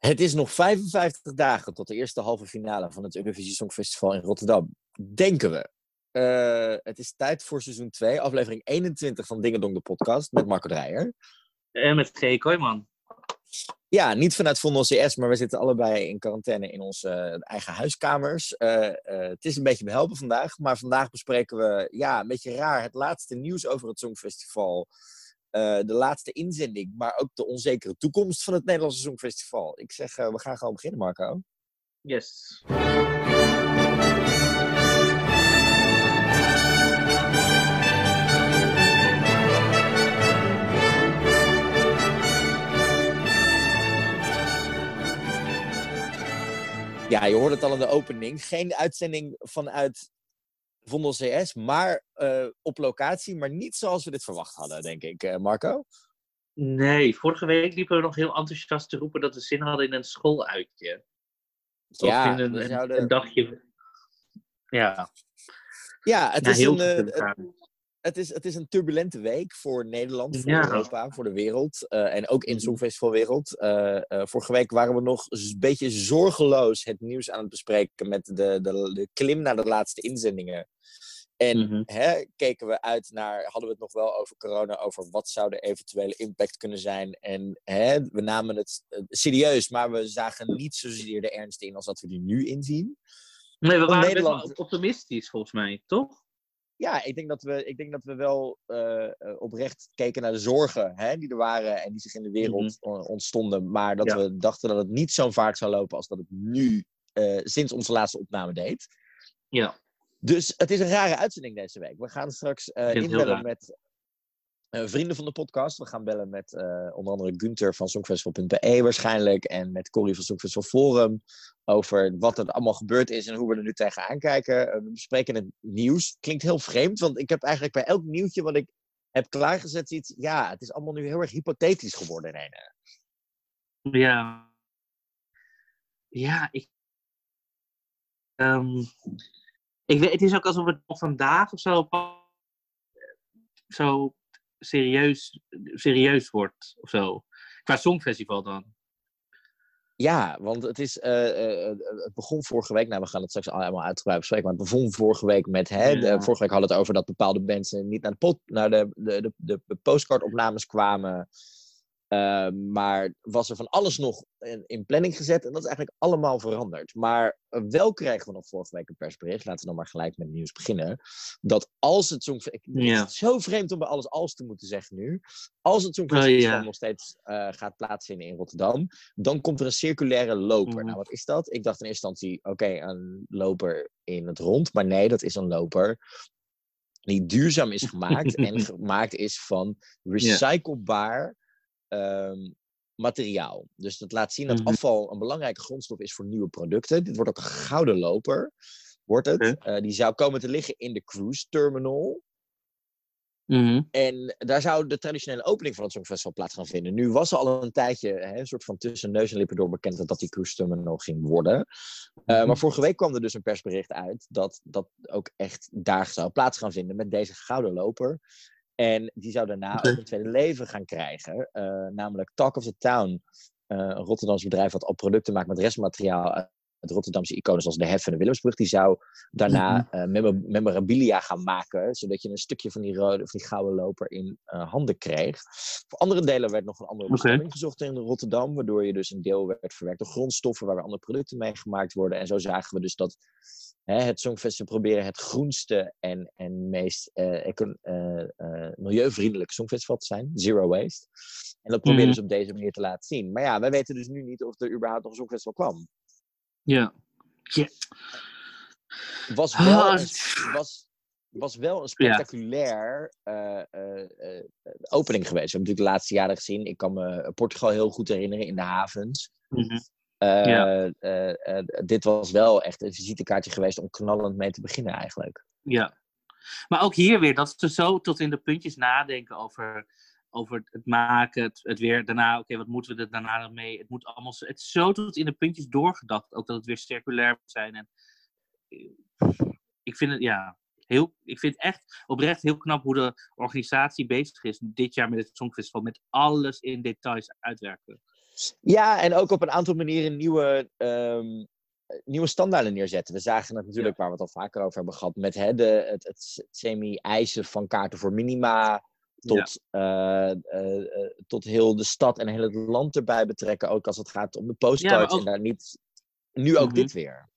Het is nog 55 dagen tot de eerste halve finale van het Eurovisie Songfestival in Rotterdam. Denken we. Uh, het is tijd voor seizoen 2, aflevering 21 van Dingedong de podcast met Marco Dreyer. En met G. Kooijman. Ja, niet vanuit Vondel CS, maar we zitten allebei in quarantaine in onze uh, eigen huiskamers. Uh, het is een beetje behelpen vandaag, maar vandaag bespreken we, ja, een beetje raar, het laatste nieuws over het Songfestival. Uh, de laatste inzending, maar ook de onzekere toekomst van het Nederlandse Songfestival. Ik zeg, uh, we gaan gewoon beginnen, Marco. Yes. Ja, je hoort het al in de opening. Geen uitzending vanuit Vondel CS, maar uh, op locatie, maar niet zoals we dit verwacht hadden, denk ik. Uh, Marco? Nee, vorige week liepen we nog heel enthousiast te roepen dat we zin hadden in een schooluitje. Ja, in een, zouden- dagje. Ja, Ja, het, is heel een, eh, het, is, het is een turbulente week voor Nederland, voor Ja. Europa, voor de wereld. eh, en ook in de Mhm. Songfestivalwereld. Eh, eh, vorige week waren we nog een beetje zorgeloos het nieuws aan het bespreken met de, de, de klim naar de laatste inzendingen. En Mhm. hè, keken we uit naar, hadden we het nog wel over corona, over wat zou de eventuele impact kunnen zijn. En hè, we namen het serieus, maar we zagen niet zozeer de ernst in als dat we die nu inzien. nee, we waren Nederland- best wel optimistisch volgens mij, toch? Ja, ik denk dat we, ik denk dat we wel eh, eh, oprecht keken naar de zorgen hè, die er waren en die zich in de wereld o- ontstonden. Maar dat Ja. we dachten dat het niet zo'n vaart zou lopen als dat het nu eh, sinds onze laatste opname deed. Ja. Dus het is een rare uitzending deze week. We gaan straks heel inbellen met vrienden van de podcast. We gaan bellen met eh, onder andere Gunther van Songfestival.be waarschijnlijk. En met Corrie van Songfestival Forum. Over wat er allemaal gebeurd is en hoe we er nu tegenaan kijken. Eh, we bespreken het nieuws. Klinkt heel vreemd, want ik heb eigenlijk bij elk nieuwtje wat ik heb klaargezet iets... Ja, het is allemaal nu heel erg hypothetisch geworden. Nee, nee. Ja. Ja, ik. Ehm, ik weet, het is ook alsof het vandaag of zo. zo serieus, serieus wordt of zo. Qua Songfestival dan. Ja, want het, is, eh, eh, het begon vorige week, nou we gaan het straks allemaal uitgebreid bespreken, maar het begon vorige week met, hè, de- vorige week hadden we het over dat bepaalde mensen niet naar de, pot, naar de, de, de, de, de postcardopnames kwamen, Eh, maar was er van alles nog in, in planning gezet en dat is eigenlijk allemaal veranderd. Maar eh, wel kregen we nog vorige week een persbericht, laten we dan maar gelijk met het nieuws beginnen, dat als het Songfestival, Ja. het is zo vreemd om bij alles als te moeten zeggen nu, als het Songfestival Oh, ja. nog steeds eh, gaat plaatsvinden in Rotterdam, dan komt er een circulaire loper. Mhm. Nou, wat is dat? Ik dacht in eerste instantie, oké, een loper in het rond. Maar nee, dat is een loper die duurzaam is gemaakt en gemaakt is van recyclebaar ehm, materiaal. Dus dat laat zien dat Mhm. afval een belangrijke grondstof is voor nieuwe producten. Dit wordt ook een gouden loper, wordt het. Eh, die zou komen te liggen in de cruise terminal. Mhm. En daar zou de traditionele opening van het Songfestival plaats gaan vinden. Nu was er al een tijdje hè, een soort van tussen neus en lippen door bekend dat dat die cruise terminal ging worden. Eh, Mhm. maar vorige week kwam er dus een persbericht uit dat dat ook echt daar zou plaats gaan vinden met deze gouden loper. En die zou daarna ook een tweede leven gaan krijgen. eh, namelijk Talk of the Town, eh, een Rotterdamse bedrijf wat al producten maakt met restmateriaal uit Rotterdamse iconen zoals de Hef en de Willemsbrug. Die zou daarna Mhm. eh, memor- memorabilia gaan maken, zodat je een stukje van die, rode, of die gouden loper in eh, handen kreeg. Voor andere delen werd nog een andere bestemming gezocht in Rotterdam, waardoor je dus een deel werd verwerkt door grondstoffen waar weer andere producten mee gemaakt worden. En zo zagen we dus dat hè, het Songfestival proberen het groenste en, en meest eh, milieuvriendelijke Songfestival te zijn, zero waste. En dat probeer je Mhm. dus op deze manier te laten zien. Maar ja, wij weten dus nu niet of er überhaupt nog een Songfestival kwam. Ja. Ja. was Ah, wel, een, het- was, was wel een spectaculair eh, eh, eh, opening geweest. We hebben natuurlijk de laatste jaren gezien. Ik kan me Portugal heel goed herinneren in de havens. Mhm. Eh, Ja. eh, eh, dit was wel echt een visitekaartje geweest om knallend mee te beginnen eigenlijk. Ja. Maar ook hier weer, dat ze zo tot in de puntjes nadenken over, over het maken, het, het weer daarna, oké, wat moeten we er daarna mee? Het moet allemaal zo, het is zo tot in de puntjes doorgedacht, ook dat het weer circulair moet zijn. En eh, ik vind het, ja, heel, ik vind het echt oprecht heel knap hoe de organisatie bezig is dit jaar met het Songfestival, met alles in details uitwerken. Ja, en ook op een aantal manieren nieuwe, ehm, nieuwe standaarden neerzetten. We zagen het natuurlijk, waar we het al vaker over hebben gehad, met hè, de, het, het semi-eisen van kaarten voor minima. Tot, eh, eh, eh, tot heel de stad en heel het land erbij betrekken. Ook als het gaat om de postcards. En daar niet. Nu ook Mhm. dit weer.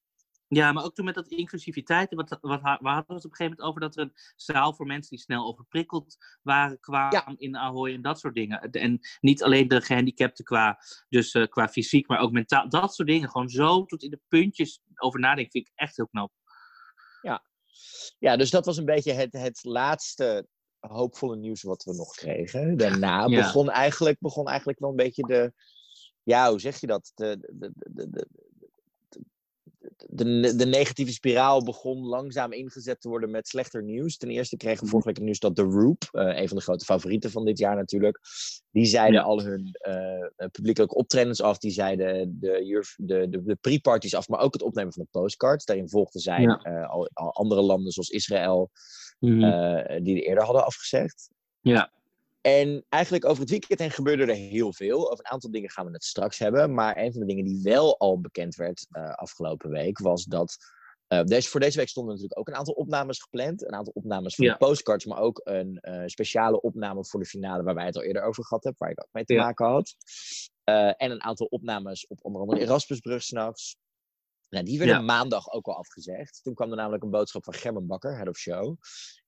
Ja, maar ook toen met dat inclusiviteit. Wat, wat, we hadden het op een gegeven moment over dat er een zaal voor mensen die snel overprikkeld waren kwam in Ahoy en dat soort dingen. En niet alleen de gehandicapten qua, dus, qua fysiek, maar ook mentaal. Dat soort dingen. Gewoon zo tot in de puntjes over nadenken vind ik echt heel knap. Ja, dus dat was een beetje het, het laatste hoopvolle nieuws wat we nog kregen. Daarna Ja. begon, eigenlijk, begon eigenlijk wel een beetje de. Ja, hoe zeg je dat? De, de, de, de, de, de, negatieve spiraal begon langzaam ingezet te worden met slechter nieuws. Ten eerste kregen we vorige week het nieuws dat The Roop, eh, een van de grote favorieten van dit jaar natuurlijk, die zeiden Ja. al hun eh, publiekelijke optredens af. Die zeiden de, de, de, de pre-parties af, maar ook het opnemen van de postcards. Daarin volgden zij Ja. eh, al, al andere landen zoals Israël, Mhm. eh, die er eerder hadden afgezegd. ja. En eigenlijk over het weekend heen gebeurde er heel veel. Over een aantal dingen gaan we het straks hebben. Maar een van de dingen die wel al bekend werd eh, afgelopen week was dat. eh, deze, voor deze week stonden natuurlijk ook een aantal opnames gepland. Een aantal opnames van Ja. de postcards, maar ook een speciale opname voor de finale waar wij het al eerder over gehad hebben, waar ik ook mee te Ja. maken had. En een aantal opnames op onder andere Erasmusbrug s'nachts. Nou, die werden Ja. maandag ook al afgezegd. Toen kwam er namelijk een boodschap van Gerben Bakker, head of show.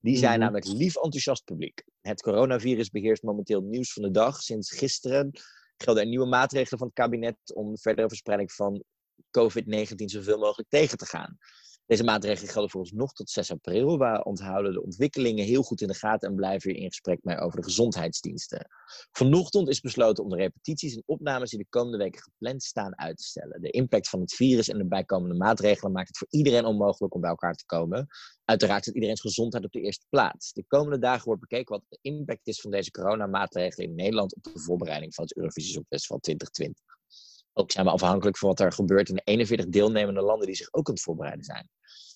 Die zei Mhm. namelijk, lief enthousiast publiek. Het coronavirus beheerst momenteel het nieuws van de dag. Sinds gisteren gelden er nieuwe maatregelen van het kabinet om de verdere verspreiding van COVID-19 zoveel mogelijk tegen te gaan. Deze maatregelen gelden volgens nog tot 6 april. We onthouden de ontwikkelingen heel goed in de gaten en blijven hier in gesprek mee over de gezondheidsdiensten. Vanochtend is besloten om de repetities en opnames die de komende weken gepland staan uit te stellen. De impact van het virus en de bijkomende maatregelen maakt het voor iedereen onmogelijk om bij elkaar te komen. Uiteraard zit iedereen's gezondheid op de eerste plaats. De komende dagen wordt bekeken wat de impact is van deze coronamaatregelen in Nederland op de voorbereiding van het Eurovisie Songfestival 2020. Ook zijn we afhankelijk van wat er gebeurt in de 41 deelnemende landen die zich ook aan het voorbereiden zijn.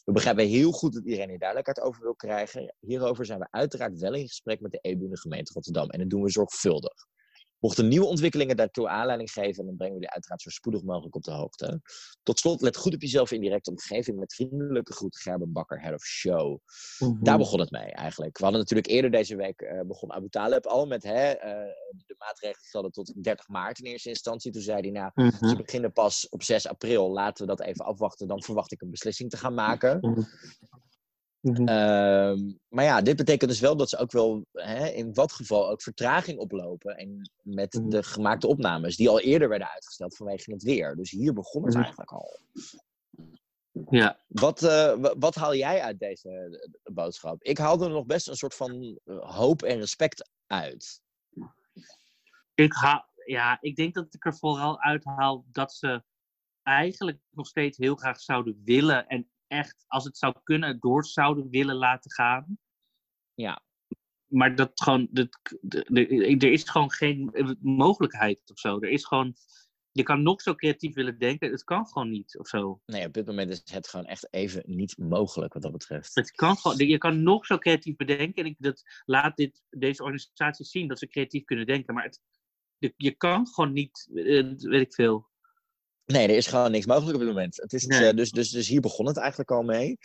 We begrijpen heel goed dat iedereen hier duidelijkheid over wil krijgen. Hierover zijn we uiteraard wel in gesprek met de EBU en de gemeente Rotterdam. En dat doen we zorgvuldig. Mochten nieuwe ontwikkelingen daartoe aanleiding geven, dan brengen we die uiteraard zo spoedig mogelijk op de hoogte. Tot slot, let goed op jezelf in directe omgeving met vriendelijke groet Gerben Bakker, head of show. Mhm. Daar begon het mee eigenlijk. We hadden natuurlijk eerder deze week eh, begon Abu Talib al met hè, eh, de maatregelen gelden tot 30 maart in eerste instantie. Toen zei hij, nou, Mhm. ze beginnen pas op 6 april. Laten we dat even afwachten. Dan verwacht ik een beslissing te gaan maken. Mhm. Ehm, maar ja, dit betekent dus wel dat ze ook wel hè, in wat geval ook vertraging oplopen. En met Mhm. de gemaakte opnames, die al eerder werden uitgesteld vanwege het weer. Dus hier begon het Mhm. eigenlijk al. Ja. Wat, eh, wa- wat haal jij uit deze eh, boodschap? Ik haalde er nog best een soort van eh, hoop en respect uit. Ik, ha ja, ik denk dat ik er vooral uithaal dat ze eigenlijk nog steeds heel graag zouden willen en echt, als het zou kunnen, door zouden willen laten gaan. Ja. Maar dat gewoon, dat, er is gewoon geen mogelijkheid of zo. Er is gewoon, je kan nog zo creatief willen denken, het kan gewoon niet of zo. Nee, op dit moment is het gewoon echt even niet mogelijk wat dat betreft. Het kan gewoon, je kan nog zo creatief bedenken. En ik, dat laat dit, deze organisatie zien dat ze creatief kunnen denken. Maar het, je kan gewoon niet, eh, weet ik veel. Nee, er is gewoon niks mogelijk op dit moment. Het is, Nee. eh, dus, dus, dus hier begon het eigenlijk al mee.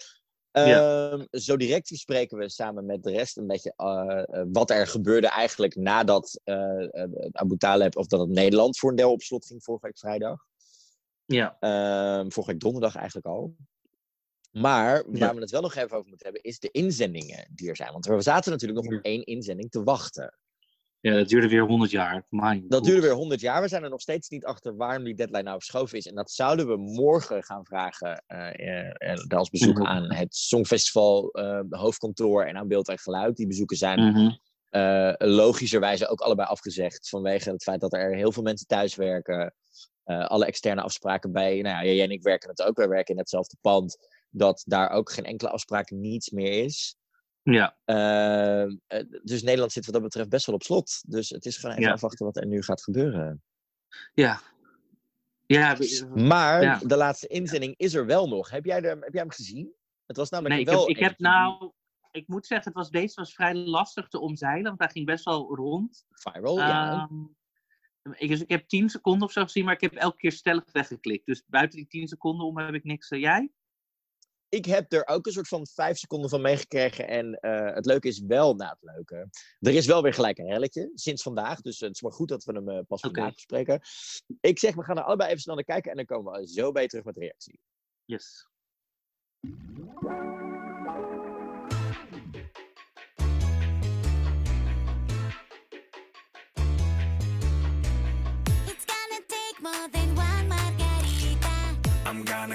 Ja. Ehm, zo direct bespreken we samen met de rest een beetje eh, eh, wat er gebeurde eigenlijk nadat eh, Abu Taleb, of dat het Nederland voor een deel op slot ging vorige week vrijdag. Ja. Ehm, vorige week donderdag eigenlijk al. Maar waar Ja. we het wel nog even over moeten hebben, is de inzendingen die er zijn. Want we zaten natuurlijk nog op één inzending te wachten. Ja, dat duurde weer 100 jaar. Mijn Dat duurde weer 100 jaar. We zijn er nog steeds niet achter waarom die deadline nou verschoven is. En dat zouden we morgen gaan vragen eh, als bezoek aan het Songfestival eh, hoofdkantoor en aan Beeld en Geluid. Die bezoeken zijn eh, logischerwijze ook allebei afgezegd vanwege het feit dat er heel veel mensen thuis werken. Alle externe afspraken bij, nou ja, jij en ik werken het ook. Wij werken in hetzelfde pand. Dat daar ook geen enkele afspraak niets meer is. Ja, Eh, eh, dus Nederland zit wat dat betreft best wel op slot. Dus het is gewoon even Ja. afwachten wat er nu gaat gebeuren. ja. Ja, Maar Ja. de laatste inzending is er wel nog. Heb jij, er, heb jij hem gezien? Het was namelijk nee, ik wel. heb, ik heb eentje die nou, ik moet zeggen, het was, deze was vrij lastig te omzeilen, want hij ging best wel rond. Viral, ja. Ehm, Ik, dus ik heb 10 seconden of zo gezien, maar ik heb elke keer stellig weggeklikt. Dus buiten die 10 seconden om heb ik niks. Uh, jij? Ik heb er ook een soort van vijf seconden van meegekregen. En uh, het leuke is wel, na het leuke, er is wel weer gelijk een relletje sinds vandaag. Dus het is maar goed dat we hem uh, pas Oké. vandaag bespreken. Ik zeg, we gaan er allebei even snel naar kijken en dan komen we zo bij je terug met de reactie. Yes. It's gonna take more than one margarita. I'm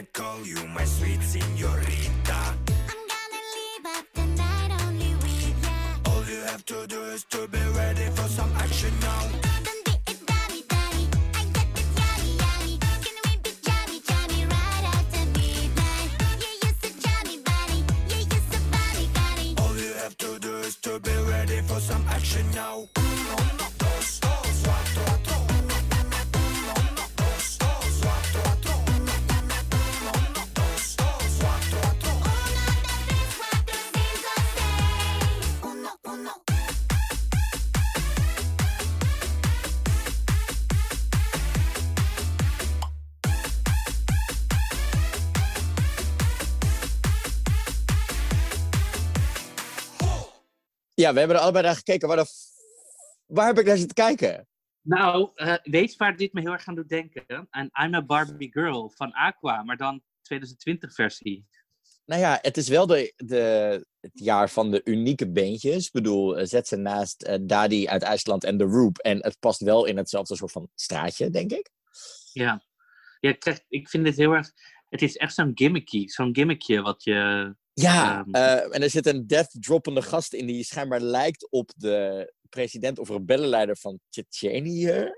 gonna call you my sweet señorita. I'm gonna leave up the night only with ya. All you have to do is to be Ja, we hebben er allebei naar gekeken. Waar, de waar heb ik naar zitten kijken? Nou, eh, weet waar dit me heel erg aan doet denken? Aan I'm a Barbie Girl van Aqua, maar dan 2020 versie. Nou ja, het is wel de, de, het jaar van de unieke beentjes. Ik bedoel, eh, zet ze naast eh, Dadi uit IJsland en The Roop. En het past wel in hetzelfde soort van straatje, denk ik. Ja, ja ik, krijg- ik vind dit heel erg... Het is echt zo'n gimmicky, zo'n gimmickje wat je... Ja, Ehm. eh, en er zit een death-droppende gast in die schijnbaar lijkt op de president of rebellenleider van Tsjetsjenië.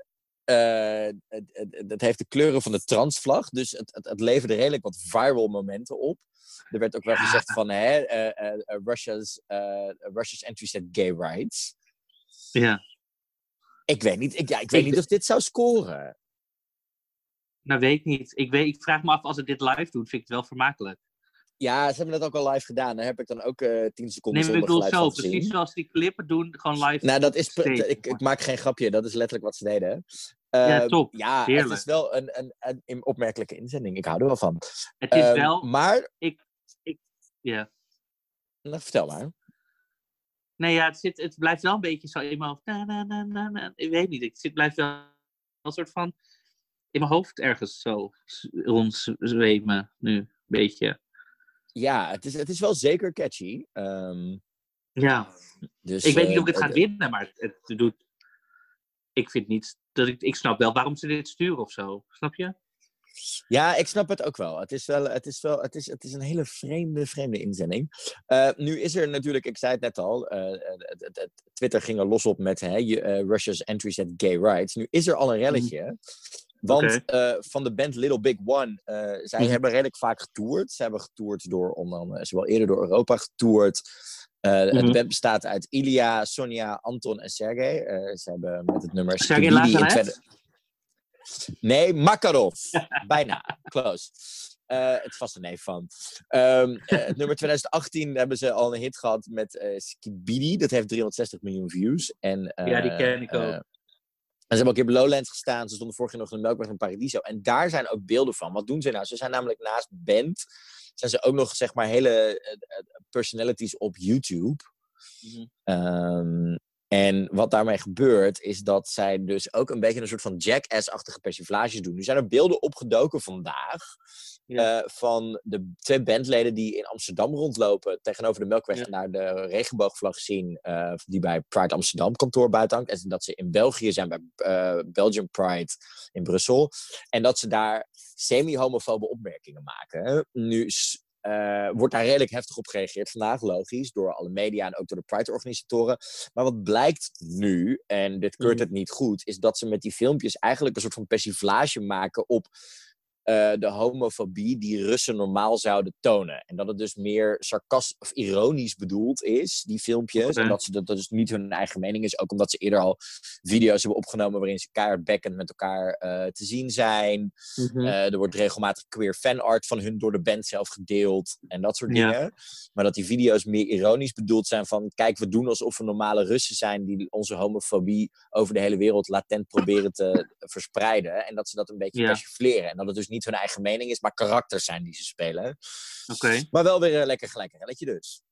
Eh, het, het, het heeft de kleuren van de transvlag, dus het, het, het leverde redelijk wat viral momenten op. Er werd ook wel Ja. gezegd van, hè, eh, eh, eh, Russia's, eh, Russia's entry set gay rights. Ja, Ik weet niet, ik, ja, ik weet niet of dit zou scoren. nou weet ik niet. Ik, weet, ik vraag me af, als het dit live doet, vind ik het wel vermakelijk. Ja, ze hebben dat ook al live gedaan. Daar heb ik dan ook eh 10 seconden Nee, ik zonder bedoel zo, precies zoals die clippen doen, gewoon live. Nou, dat is. ik, ik maak geen grapje, dat is letterlijk wat ze deden. Ja, Ehm, top. Ja, het is wel een, een, een, een opmerkelijke inzending. Ik hou er wel van. Het is Ehm, wel... Maar, Ja. nou, vertel maar. Nee, ja, het, zit, het blijft wel een beetje zo in mijn hoofd. Na, na, na, na, na. Ik weet niet, het zit, blijft wel een soort van in mijn hoofd ergens zo rondzwemen nu, een beetje. Ja, het is, het is wel zeker catchy. Ehm, Ja, dus, ik weet niet eh, of ik het ga eh, winnen, maar het, het doet... Ik vind niet dat ik... Ik snap wel waarom ze dit sturen of zo. Snap je? Ja, ik snap het ook wel. Het is, wel, het is, wel, het is, het is een hele vreemde, vreemde inzending. Eh, nu is er natuurlijk, ik zei het net al, eh, Twitter ging er los op met hè, Russia's entry set gay rights. Nu is er al een relletje. Want eh, van de band Little Big One, eh, zij Mhm. hebben redelijk vaak getoerd. Ze hebben getoerd door, onder andere, ze hebben al eerder door Europa getoerd. Eh, De Mhm. band bestaat uit Ilya, Sonja, Anton en Sergej. Eh, ze hebben met het nummer Lazarev? tweede- Nee, Makarov. Bijna. Close. Eh, het is vast een neef van. Ehm, eh, het nummer 2018 hebben ze al een hit gehad met eh Skibidi. Dat heeft 360 miljoen views. En, eh, Ja, die ken ik ook. Eh, en ze hebben ook in Lowlands gestaan. Ze stonden vorig jaar nog in de Melkweg in Paradiso. En daar zijn ook beelden van. Wat doen ze nou? Ze zijn namelijk naast band... zijn ze ook nog, zeg maar, hele eh, eh, personalities op YouTube. Ehm, en wat daarmee gebeurt, is dat zij dus ook een beetje een soort van jackass-achtige persiflages doen. Nu zijn er beelden opgedoken vandaag Ja. eh, van de twee bandleden die in Amsterdam rondlopen tegenover de Melkweg Ja. naar de regenboogvlag zien eh, die bij Pride Amsterdam kantoor buiten hangt. En dat ze in België zijn bij eh, Belgium Pride in Brussel. En dat ze daar semi-homofobe opmerkingen maken. Nu eh, wordt daar redelijk heftig op gereageerd vandaag, logisch, door alle media en ook door de Pride-organisatoren. Maar wat blijkt nu, en dit keurt Mhm. het niet goed, is dat ze met die filmpjes eigenlijk een soort van persiflage maken op eh, de homofobie die Russen normaal zouden tonen. En dat het dus meer sarcastisch of ironisch bedoeld is, die filmpjes. En dat, ze, dat dat dus niet hun eigen mening is. Ook omdat ze eerder al video's hebben opgenomen waarin ze keihard bekkend met elkaar eh, te zien zijn. Mhm. Eh, er wordt regelmatig queer fanart van hun door de band zelf gedeeld en dat soort Ja. dingen. Maar dat die video's meer ironisch bedoeld zijn van... kijk, we doen alsof we normale Russen zijn... die onze homofobie over de hele wereld latent proberen te verspreiden. En dat ze dat een beetje Ja. persifleren. En dat het dus niet hun eigen mening is, maar karakters zijn die ze spelen. Oké. Maar wel weer eh, lekker gelijk een relletje dus.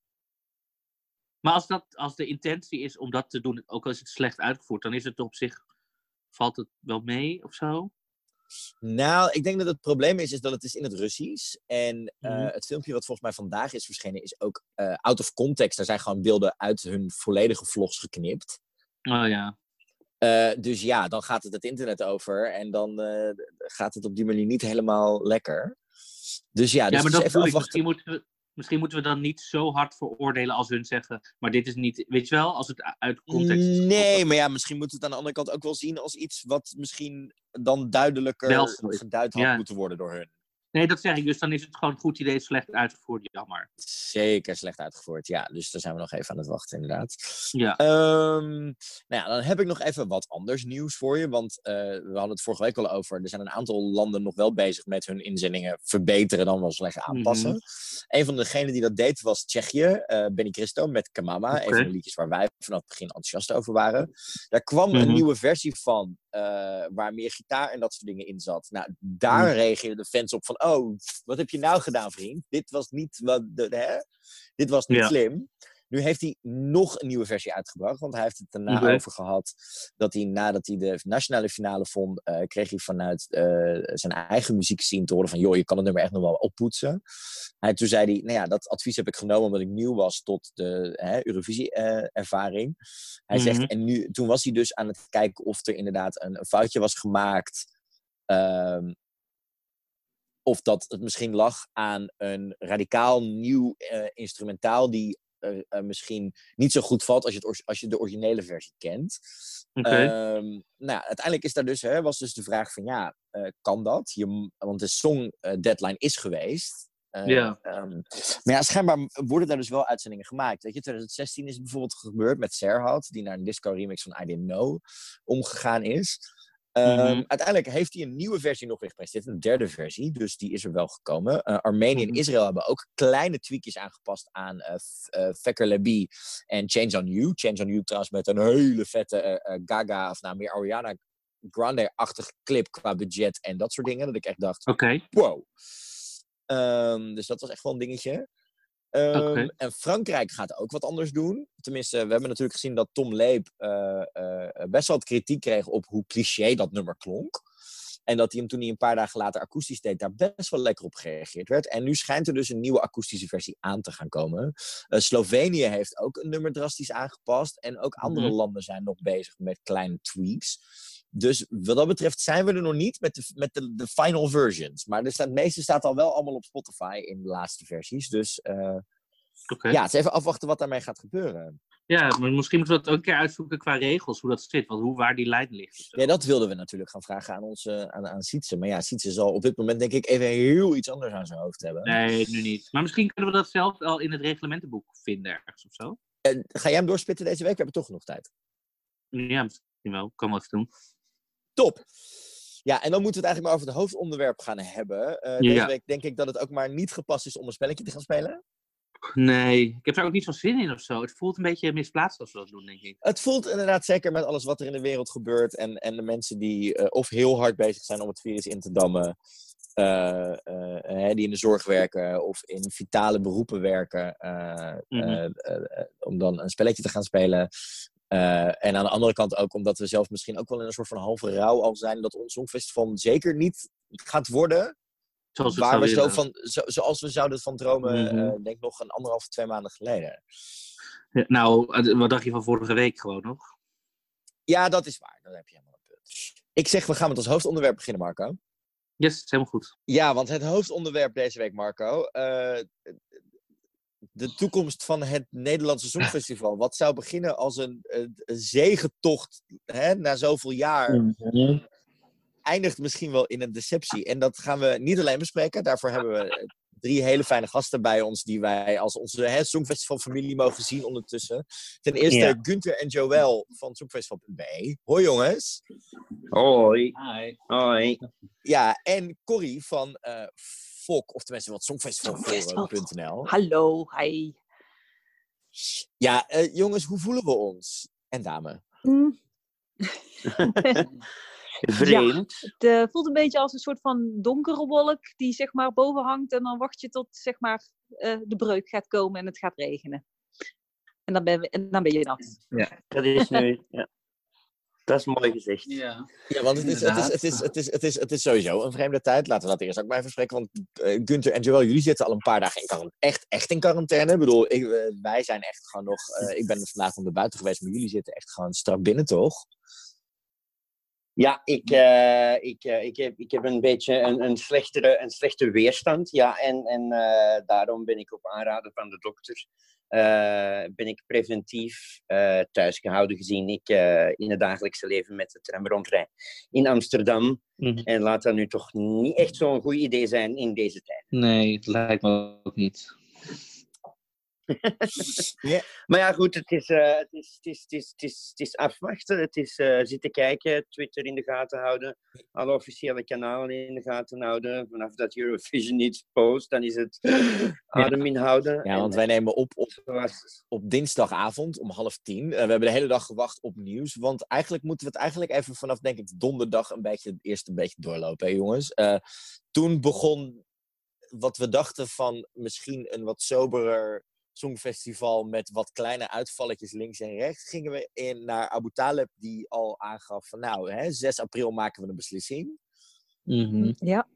Maar als, dat, als de intentie is om dat te doen, ook al is het slecht uitgevoerd, dan is het op zich, valt het wel mee of zo? Nou, ik denk dat het probleem is, is dat het is in het Russisch. En eh, Mhm. het filmpje wat volgens mij vandaag is verschenen, is ook eh, out of context. Daar zijn gewoon beelden uit hun volledige vlogs geknipt. Oh ja. Eh, dus ja, dan gaat het het internet over. En dan eh, gaat het op die manier niet helemaal lekker. Dus ja, dus ja, maar even. Misschien moeten, we, misschien moeten we dan niet zo hard veroordelen als hun zeggen, maar dit is niet, weet je wel, als het uit context is. Nee, maar ja, misschien moet het aan de andere kant ook wel zien als iets wat misschien dan duidelijker geduid had Ja. moeten worden door hun. Nee, dat zeg ik. Dus dan is het gewoon een goed idee, slecht uitgevoerd, jammer. Zeker slecht uitgevoerd, ja. Dus daar zijn we nog even aan het wachten, inderdaad. Ja. Ehm, nou ja, dan heb ik nog even wat anders nieuws voor je. Want eh, we hadden het vorige week al over. Er zijn een aantal landen nog wel bezig met hun inzendingen verbeteren dan wel slecht aanpassen. Mhm. Een van degenen die dat deed was Tsjechië. eh Benny Christo met Kamama. Een Oké. van de liedjes waar wij vanaf het begin enthousiast over waren. Daar kwam een Mhm. nieuwe versie van. eh, waar meer gitaar en dat soort dingen in zat. Nou, daar Mhm. reageerden de fans op van... Oh, wat heb je nou gedaan, vriend? Dit was niet, wat, de, hè? Dit was niet Ja. slim. Nu heeft hij nog een nieuwe versie uitgebracht. Want hij heeft het daarna over gehad dat hij nadat hij de nationale finale vond, eh, kreeg hij vanuit eh, zijn eigen muziekscene te horen van joh, je kan het nummer echt nog wel oppoetsen. Hij, toen zei hij, nou ja, dat advies heb ik genomen omdat ik nieuw was tot de hè, Eurovisie-ervaring. hij Mhm. zegt, en nu, toen was hij dus aan het kijken of er inderdaad een, een foutje was gemaakt. Ehm, of dat het misschien lag aan een radicaal nieuw eh, instrumentaal die eh, eh, misschien niet zo goed valt als je, het, als je de originele versie kent. Ehm, nou, ja, uiteindelijk is daar dus, hè, was dus de vraag van ja, kan dat? Je, want de song deadline is geweest. Ja. ehm, maar ja, schijnbaar worden daar dus wel uitzendingen gemaakt. Weet je, 2016 is het bijvoorbeeld gebeurd met Serhat, die naar een disco remix van I Didn't Know omgegaan is. Ehm, Mhm. Uiteindelijk heeft hij een nieuwe versie nog weer gepresenteerd, een derde versie, dus die is er wel gekomen. Eh, Armenië en Mhm. Israël hebben ook kleine tweakjes aangepast aan F- eh, Fekker Lebi en Change on You. Change on You trouwens met een hele vette Gaga, of nou meer Ariana Grande-achtige clip qua budget en dat soort dingen. Dat ik echt dacht, Oké. wow. Ehm, dus dat was echt wel een dingetje. Ehm. En Frankrijk gaat ook wat anders doen. Tenminste, we hebben natuurlijk gezien dat Tom Leep eh, eh, best wel wat kritiek kreeg op hoe cliché dat nummer klonk. En dat hij hem toen hij een paar dagen later akoestisch deed, daar best wel lekker op gereageerd werd. En nu schijnt er dus een nieuwe akoestische versie aan te gaan komen. Eh, Slovenië heeft ook een nummer drastisch aangepast. En ook andere Mhm. landen zijn nog bezig met kleine tweaks. Dus wat dat betreft zijn we er nog niet met de, met de, de final versions. Maar staat, het meeste staat al wel allemaal op Spotify in de laatste versies. Dus eh, Oké. ja, het is even afwachten wat daarmee gaat gebeuren. Ja, maar misschien moeten we dat ook een keer uitzoeken qua regels, hoe dat zit. Want hoe, waar die lijn ligt. Ja, dat wilden we natuurlijk gaan vragen aan, onze, aan, aan Sietse. Maar ja, Sietse zal op dit moment denk ik even heel iets anders aan zijn hoofd hebben. Nee, nu niet. Maar misschien kunnen we dat zelf al in het reglementenboek vinden ergens of zo. Eh, ga jij hem doorspitten deze week? We hebben toch genoeg tijd. Ja, misschien wel. Kan even doen. Top. Ja, en dan moeten we het eigenlijk maar over het hoofdonderwerp gaan hebben. Eh, deze Ja. week denk ik dat het ook maar niet gepast is om een spelletje te gaan spelen. Nee, ik heb daar ook niet zo zin in of zo. Het voelt een beetje misplaatst als we dat doen, denk ik. Het voelt inderdaad zeker met alles wat er in de wereld gebeurt. En, en de mensen die eh, of heel hard bezig zijn om het virus in te dammen. eh, hè, die in de zorg werken of in vitale beroepen werken. Mhm. om dan een spelletje te gaan spelen. Eh, en aan de andere kant ook omdat we zelf misschien ook wel in een soort van halve rouw al zijn. Dat ons Songfestival zeker niet gaat worden. Zoals we Waar we zo van, zo, zoals we zouden van dromen, Mhm. eh, denk ik nog een anderhalf, twee maanden geleden. Ja, nou, wat dacht je van vorige week gewoon nog? Ja, dat is waar. Dan heb je helemaal een punt. Ik zeg, we gaan met ons hoofdonderwerp beginnen, Marco. Yes, helemaal goed. Ja, want het hoofdonderwerp deze week, Marco. eh, de toekomst van het Nederlandse Songfestival. Wat zou beginnen als een, een, een zegentocht hè, na zoveel jaar. eindigt misschien wel in een deceptie. En dat gaan we niet alleen bespreken. Daarvoor hebben we eh, drie hele fijne gasten bij ons die wij als onze hè, Songfestival-familie mogen zien ondertussen. Ten eerste Ja. Gunther en Joël van Songfestival.be. Hoi jongens. Hoi. Hi. Hoi. Ja, en Corrie van eh FOK, of tenminste wat Songfestival. Songfestivalforum.nl. Hallo, hi. Ja, eh, jongens, hoe voelen we ons? En dame. Hm, Vreemd. Het eh, voelt een beetje als een soort van donkere wolk die zeg maar boven hangt. En dan wacht je tot zeg maar eh, de breuk gaat komen en het gaat regenen. En dan ben, en dan ben je nat. Dat is nu... Ja. Dat is mooi gezegd. Ja. Ja, want het is, het, is, het, is, het, is, het, is, het is sowieso een vreemde tijd. Laten we dat eerst ook maar even spreken. Want eh, Gunther en Joël, jullie zitten al een paar dagen in quarant- echt, echt in quarantaine. Ik bedoel, ik, eh, wij zijn echt gewoon nog... eh, ik ben vandaag van de buiten geweest, maar jullie zitten echt gewoon strak binnen, toch? Ja, ik, eh, ik, eh, ik, heb, ik heb een beetje een, een, slechtere, een slechte weerstand. Ja, en, en eh, daarom ben ik op aanraden van de dokter ben ik preventief eh thuis gehouden gezien ik in het dagelijkse leven met de tram rondrij in Amsterdam. Mhm. En laat dat nu toch niet echt zo'n goed idee zijn in deze tijd. Nee, het lijkt me ook niet. Maar ja, goed, het is, eh, het is, het is, het is, het is, het is afwachten. Het is eh, zitten kijken, Twitter in de gaten houden, alle officiële kanalen in de gaten houden. Vanaf dat Eurovision niet post, dan is het adem inhouden. Ja, want wij nemen op op, op dinsdagavond om half tien. Eh, we hebben de hele dag gewacht op nieuws. Want eigenlijk moeten we het eigenlijk even vanaf, denk ik, donderdag een beetje, eerst een beetje doorlopen, hè, jongens. Toen begon wat we dachten van misschien een wat soberer songfestival met wat kleine uitvalletjes links en rechts. Gingen we in naar Abu Taleb, die al aangaf van nou, hè, 6 april maken we een beslissing. Mhm. Ja,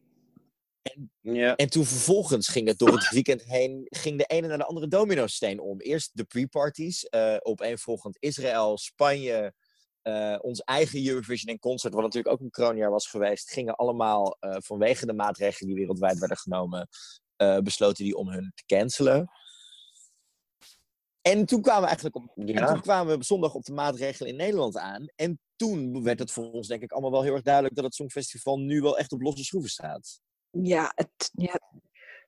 ja. En toen vervolgens ging het door het weekend heen, ging de ene naar de andere domino-steen om. Eerst de pre-parties, eh opeenvolgend Israël, Spanje, eh, ons eigen Eurovision en Concert, wat natuurlijk ook een kroonjaar was geweest, gingen allemaal eh, vanwege de maatregelen die wereldwijd werden genomen, eh, besloten die om hun te cancelen. En toen kwamen we eigenlijk op, en Ja. toen kwamen we op zondag op de maatregelen in Nederland aan. En toen werd het voor ons denk ik allemaal wel heel erg duidelijk dat het Songfestival nu wel echt op losse schroeven staat. ja, het, ja,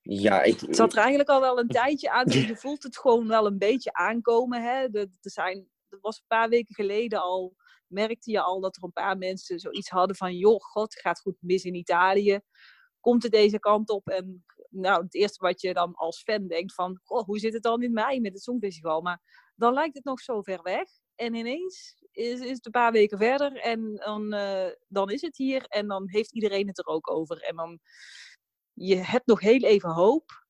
Ja, ik, het zat er eigenlijk al wel een tijdje aan. dus Je voelt het gewoon wel een beetje aankomen. Hè? De, er zijn, dat was een paar weken geleden al, merkte je al dat er een paar mensen zoiets hadden van, joh, god, het gaat goed mis in Italië. Komt het deze kant op? En nou, het eerste wat je dan als fan denkt van, hoe zit het dan in mei met het Songfestival? Maar dan lijkt het nog zo ver weg. En ineens is, is het een paar weken verder en dan, eh, dan is het hier. En dan heeft iedereen het er ook over. En dan, je hebt nog heel even hoop.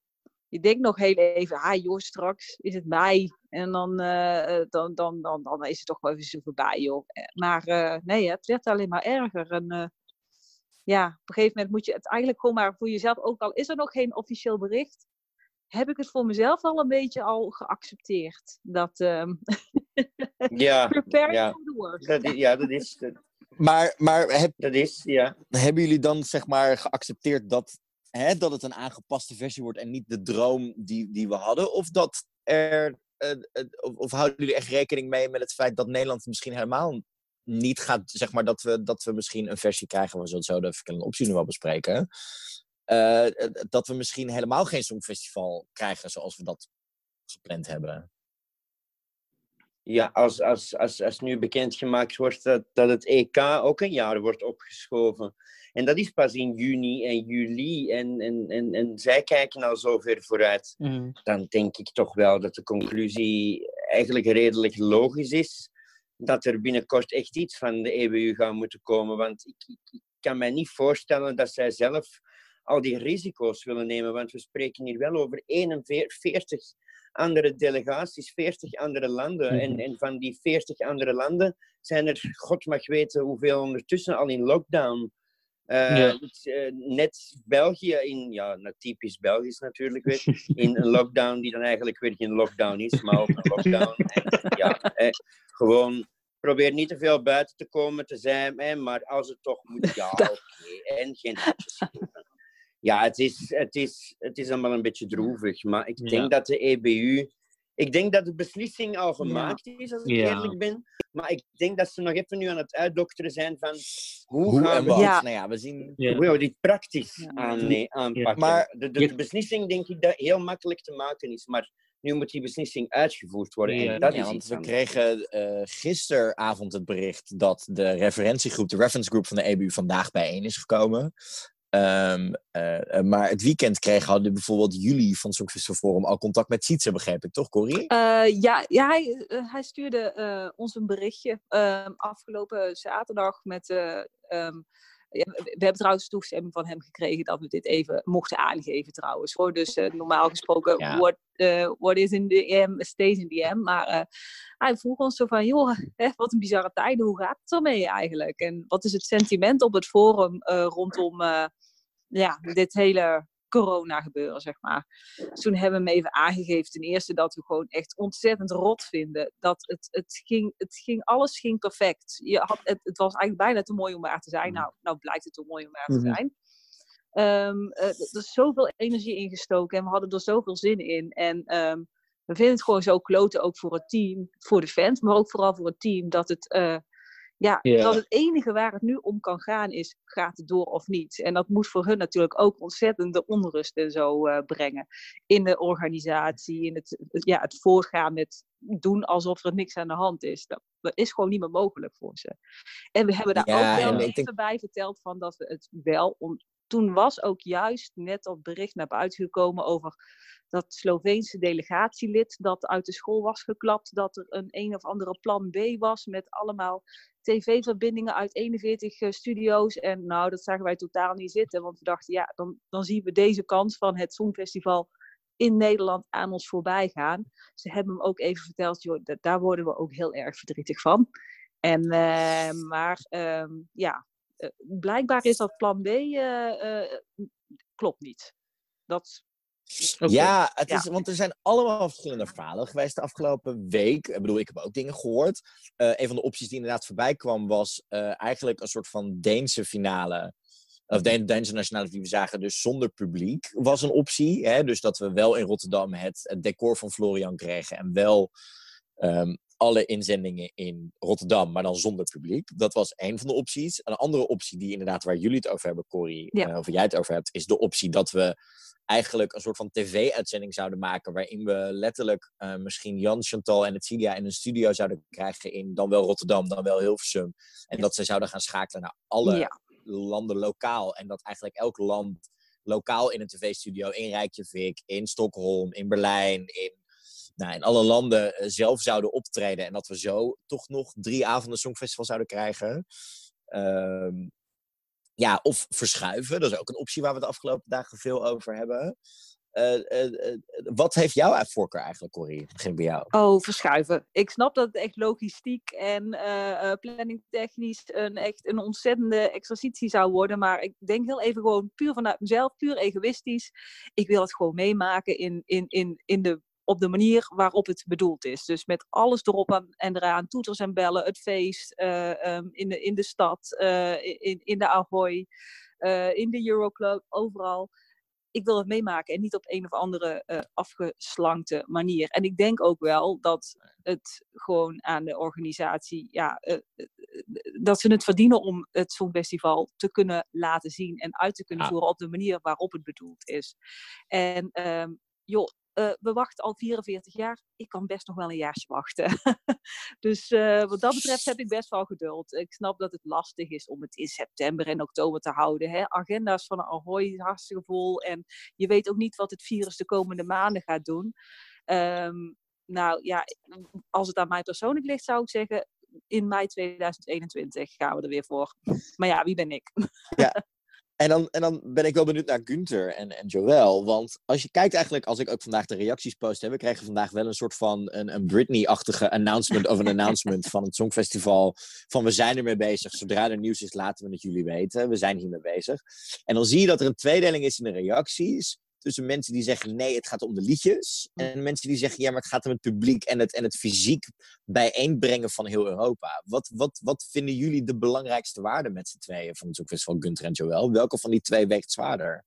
Je denkt nog heel even, ah joh, straks is het mei. En dan, eh, eh, dan, dan, dan, dan is het toch wel even zo voorbij, joh. Maar nee, het werd alleen maar erger. En ja, op een gegeven moment moet je het eigenlijk gewoon maar voor jezelf, ook al is er nog geen officieel bericht, heb ik het voor mezelf al een beetje al geaccepteerd. Dat ehm ja, prepare ja. for the worst. dat is, ja, dat is, dat, Maar, maar heb, dat is, ja. hebben jullie dan zeg maar geaccepteerd dat, hè, dat het een aangepaste versie wordt en niet de droom die, die we hadden? Of, dat er, eh, eh, of, of houden jullie echt rekening mee met het feit dat Nederland misschien helemaal niet gaat, zeg maar, dat we, dat we misschien een versie krijgen, we zullen zo de verschillende opties nu wel bespreken. eh, eh, dat we misschien helemaal geen Songfestival krijgen zoals we dat gepland hebben. Ja, als, als, als, als nu bekendgemaakt wordt dat, dat het EK ook een jaar wordt opgeschoven. En dat is pas in juni en juli. En, en, en, en zij kijken al zo ver vooruit. Mhm. Dan denk ik toch wel dat de conclusie eigenlijk redelijk logisch is. Dat er binnenkort echt iets van de EBU gaat moeten komen. Want ik, ik, ik kan mij niet voorstellen dat zij zelf al die risico's willen nemen. Want we spreken hier wel over 41 andere delegaties, 40 andere landen. en, Mhm. en van die 40 andere landen zijn er, god mag weten hoeveel ondertussen al in lockdown. Eh, Ja. eh, net België in, ja, nou, typisch Belgisch natuurlijk weer, in een lockdown die dan eigenlijk weer geen lockdown is, maar ook een lockdown. En, ja, eh, gewoon probeer niet te veel buiten te komen te zijn, hè, maar als het toch moet, ja, oké. En geen. Ja, het is, het, is, het is allemaal een beetje droevig, maar ik denk Ja. dat de EBU Ik denk dat de beslissing al gemaakt is, als ik Ja. eerlijk ben. Maar ik denk dat ze nog even nu aan het uitdokteren zijn van hoe, Hoe gaan we wat? Ja. Nou ja, we zien... Ja. hoe gaan we dit praktisch Ja. aan, nee, aanpakken. Maar- de, de beslissing denk ik dat heel makkelijk te maken is. Maar nu moet die beslissing uitgevoerd worden. Ja, en dat Ja, is want we anders. kregen eh, gisteravond het bericht dat de referentiegroep, de reference group van de EBU, vandaag bijeen is gekomen. Ehm, eh, eh, maar het weekend kregen hadden bijvoorbeeld jullie van het Songfestival Forum al contact met Sietse, begreep ik, toch, Corrie? Eh, ja, ja hij, hij stuurde eh, ons een berichtje ehm, afgelopen zaterdag met. eh, ehm, ja, we hebben trouwens toestemming van hem gekregen dat we dit even mochten aangeven trouwens. Hoor. Dus eh, normaal gesproken, Ja. what, eh, what is in the M, stays in the M. Maar eh, hij vroeg ons zo van, joh, hè, wat een bizarre tijden, hoe gaat het ermee eigenlijk? En wat is het sentiment op het forum rondom ja, dit hele corona gebeuren, zeg maar. Dus toen hebben we hem even aangegeven. Ten eerste dat we gewoon echt ontzettend rot vinden. Dat het, het, ging, het ging, alles ging perfect. Je had, het, het was eigenlijk bijna te mooi om waar te zijn. Nou, nou blijkt het te mooi om waar te Mhm. zijn. Eh, er is zoveel energie ingestoken en we hadden er zoveel zin in. En ehm, we vinden het gewoon zo kloten, ook voor het team, voor de fans, maar ook vooral voor het team, dat het, eh, ja, dat het enige waar het nu om kan gaan is, gaat het door of niet? En dat moet voor hun natuurlijk ook ontzettend de onrust en zo eh, brengen. In de organisatie, in het, ja, het voortgaan met doen alsof er niks aan de hand is. Dat, dat is gewoon niet meer mogelijk voor ze. En we hebben daar Ja, ook wel ik even denk- bij verteld van dat we het wel... toen was ook juist net dat bericht naar buiten gekomen over dat Sloveense delegatielid dat uit de school was geklapt, dat er een een of andere plan B was met allemaal tv-verbindingen uit 41 eh, studio's. En nou, dat zagen wij totaal niet zitten, want we dachten, ja, dan, dan zien we deze kans van het Songfestival in Nederland aan ons voorbij gaan. Ze hebben hem ook even verteld, joh, da- daar worden we ook heel erg verdrietig van. En, eh, maar ehm, ja, blijkbaar is dat plan B eh, eh, klopt niet. Dat. Ja, het Ja. is, want er zijn allemaal verschillende verhalen geweest de afgelopen week. Ik bedoel, ik heb ook dingen gehoord. Eh, een van de opties die inderdaad voorbij kwam was eh, eigenlijk een soort van Deense finale. Of de Deense nationale die we zagen, dus zonder publiek, was een optie. Hè? Dus dat we wel in Rotterdam het, het decor van Florian kregen en wel ehm, alle inzendingen in Rotterdam, maar dan zonder publiek. Dat was één van de opties. Een andere optie die inderdaad, waar jullie het over hebben, Corrie, Ja. eh, of jij het over hebt, is de optie dat we eigenlijk een soort van tv-uitzending zouden maken. Waarin we letterlijk eh, misschien Jan, Chantal en het Cilia in een studio zouden krijgen in dan wel Rotterdam, dan wel Hilversum. En dat ze zouden gaan schakelen naar alle Ja. landen lokaal. En dat eigenlijk elk land lokaal in een tv-studio in Reykjavik, in Stockholm, in Berlijn, in, nou, in alle landen eh, zelf zouden optreden. En dat we zo toch nog drie avonden Songfestival zouden krijgen. Ehm, ja, of verschuiven. Dat is ook een optie waar we de afgelopen dagen veel over hebben. Eh, eh, wat heeft jouw voorkeur eigenlijk, Corrie? Begin bij jou. Oh, verschuiven. Ik snap dat het echt logistiek en planningtechnisch een, echt een ontzettende exercitie zou worden. Maar ik denk heel even gewoon puur vanuit mezelf, puur egoïstisch. Ik wil het gewoon meemaken in, in, in, in de, op de manier waarop het bedoeld is. Dus met alles erop en eraan, toeters en bellen, het feest eh, ehm, in, de, in de stad, eh, in, in de Ahoy, eh, in de Euroclub, overal ik wil het meemaken en niet op een of andere afgeslankte manier. En ik denk ook wel dat het gewoon aan de organisatie, ja, dat ze het verdienen om het Songfestival te kunnen laten zien en uit te kunnen Ja. voeren op de manier waarop het bedoeld is. En ehm, joh, eh, we wachten al 44 jaar. Ik kan best nog wel een jaartje wachten. dus eh, wat dat betreft heb ik best wel geduld. Ik snap dat het lastig is om het in september en oktober te houden. Hè? Agenda's van een Ahoy hartstikke vol. En je weet ook niet wat het virus de komende maanden gaat doen. Ehm, nou ja, als het aan mij persoonlijk ligt, zou ik zeggen. In mei 2021 gaan we er weer voor. Maar ja, wie ben ik? En dan, en dan ben ik wel benieuwd naar Gunther en, en Joël. Want als je kijkt eigenlijk, als ik ook vandaag de reacties post heb, we kregen vandaag wel een soort van een, een Britney-achtige announcement of een announcement van het Songfestival. Van we zijn ermee bezig. Zodra er nieuws is, laten we het jullie weten. We zijn hiermee bezig. En dan zie je dat er een tweedeling is in de reacties. Tussen mensen die zeggen nee, het gaat om de liedjes. En mensen die zeggen ja, maar het gaat om het publiek en het, en het fysiek bijeenbrengen van heel Europa. Wat, wat, wat vinden jullie de belangrijkste waarden met z'n tweeën van het Songfestival Gunther en Joël? Welke van die twee weegt zwaarder?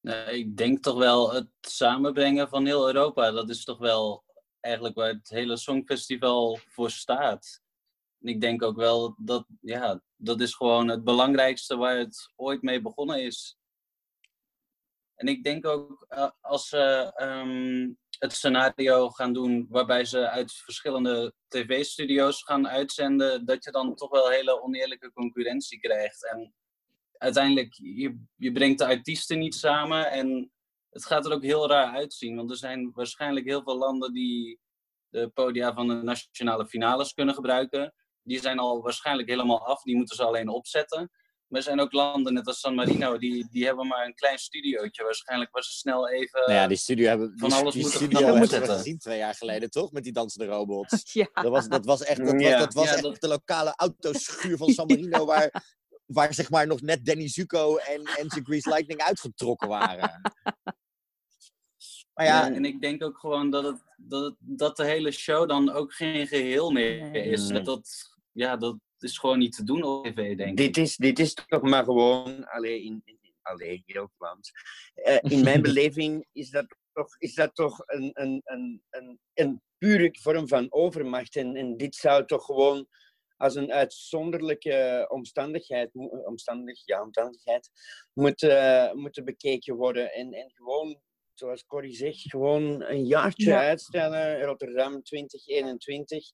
Nee, ik denk toch wel het samenbrengen van heel Europa. Dat is toch wel eigenlijk waar het hele Songfestival voor staat. En ik denk ook wel dat, ja, dat is gewoon het belangrijkste waar het ooit mee begonnen is. En ik denk ook eh, als ze ehm, het scenario gaan doen waarbij ze uit verschillende tv-studio's gaan uitzenden, dat je dan toch wel hele oneerlijke concurrentie krijgt. En uiteindelijk, je, je brengt de artiesten niet samen en het gaat er ook heel raar uitzien. Want er zijn waarschijnlijk heel veel landen die de podia van de nationale finales kunnen gebruiken. Die zijn al waarschijnlijk helemaal af, die moeten ze alleen opzetten. Maar er zijn ook landen, net als San Marino, die, die hebben maar een klein studiootje. Waarschijnlijk waar ze snel even... Nou ja, die studio hebben, van die, alles die moeten studio hebben we gezien twee jaar geleden, toch? Met die dansende robots. Ja. Dat was, dat was echt, dat was, dat was Ja, echt dat- de lokale autoschuur van San Marino, waar, waar zeg maar nog net Danny Zuko en, en Grease Lightning uitgetrokken waren. Maar ja, Ja, en ik denk ook gewoon dat, het, dat, het- dat de hele show dan ook geen geheel meer is. Nee. Dat, dat, ja, dat is gewoon niet te doen op tv, denk ik. Dit is, dit is toch maar gewoon, alleen in, in, allee, heel Vlaams. Eh, in mijn beleving is dat toch, is dat toch een, een, een, een, een pure vorm van overmacht. En, en dit zou toch gewoon als een uitzonderlijke omstandigheid, mo- omstandig, ja, omstandigheid moeten, moeten bekeken worden. En, en gewoon, zoals Corrie zegt, gewoon een jaartje Ja. uitstellen, Rotterdam 2021.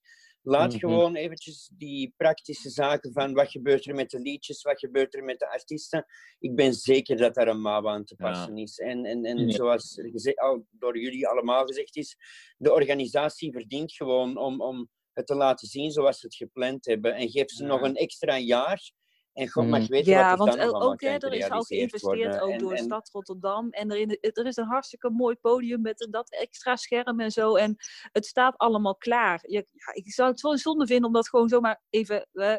Laat Mhm. gewoon eventjes die praktische zaken van wat gebeurt er met de liedjes, wat gebeurt er met de artiesten. Ik ben zeker dat daar een mouw aan te Ja. passen is. En, en, en zoals al door jullie allemaal gezegd is, de organisatie verdient gewoon om, om het te laten zien zoals ze het gepland hebben. En geef ze Ja. nog een extra jaar. En God mag Mm. weten Ja, wat er want dan nog allemaal ook hè, er is al geïnvesteerd ook En- door de en- stad Rotterdam. En er, in, er is een hartstikke mooi podium met dat extra scherm en zo. En het staat allemaal klaar. Je, ja, ik zou het wel zonde vinden om dat gewoon zomaar even eh,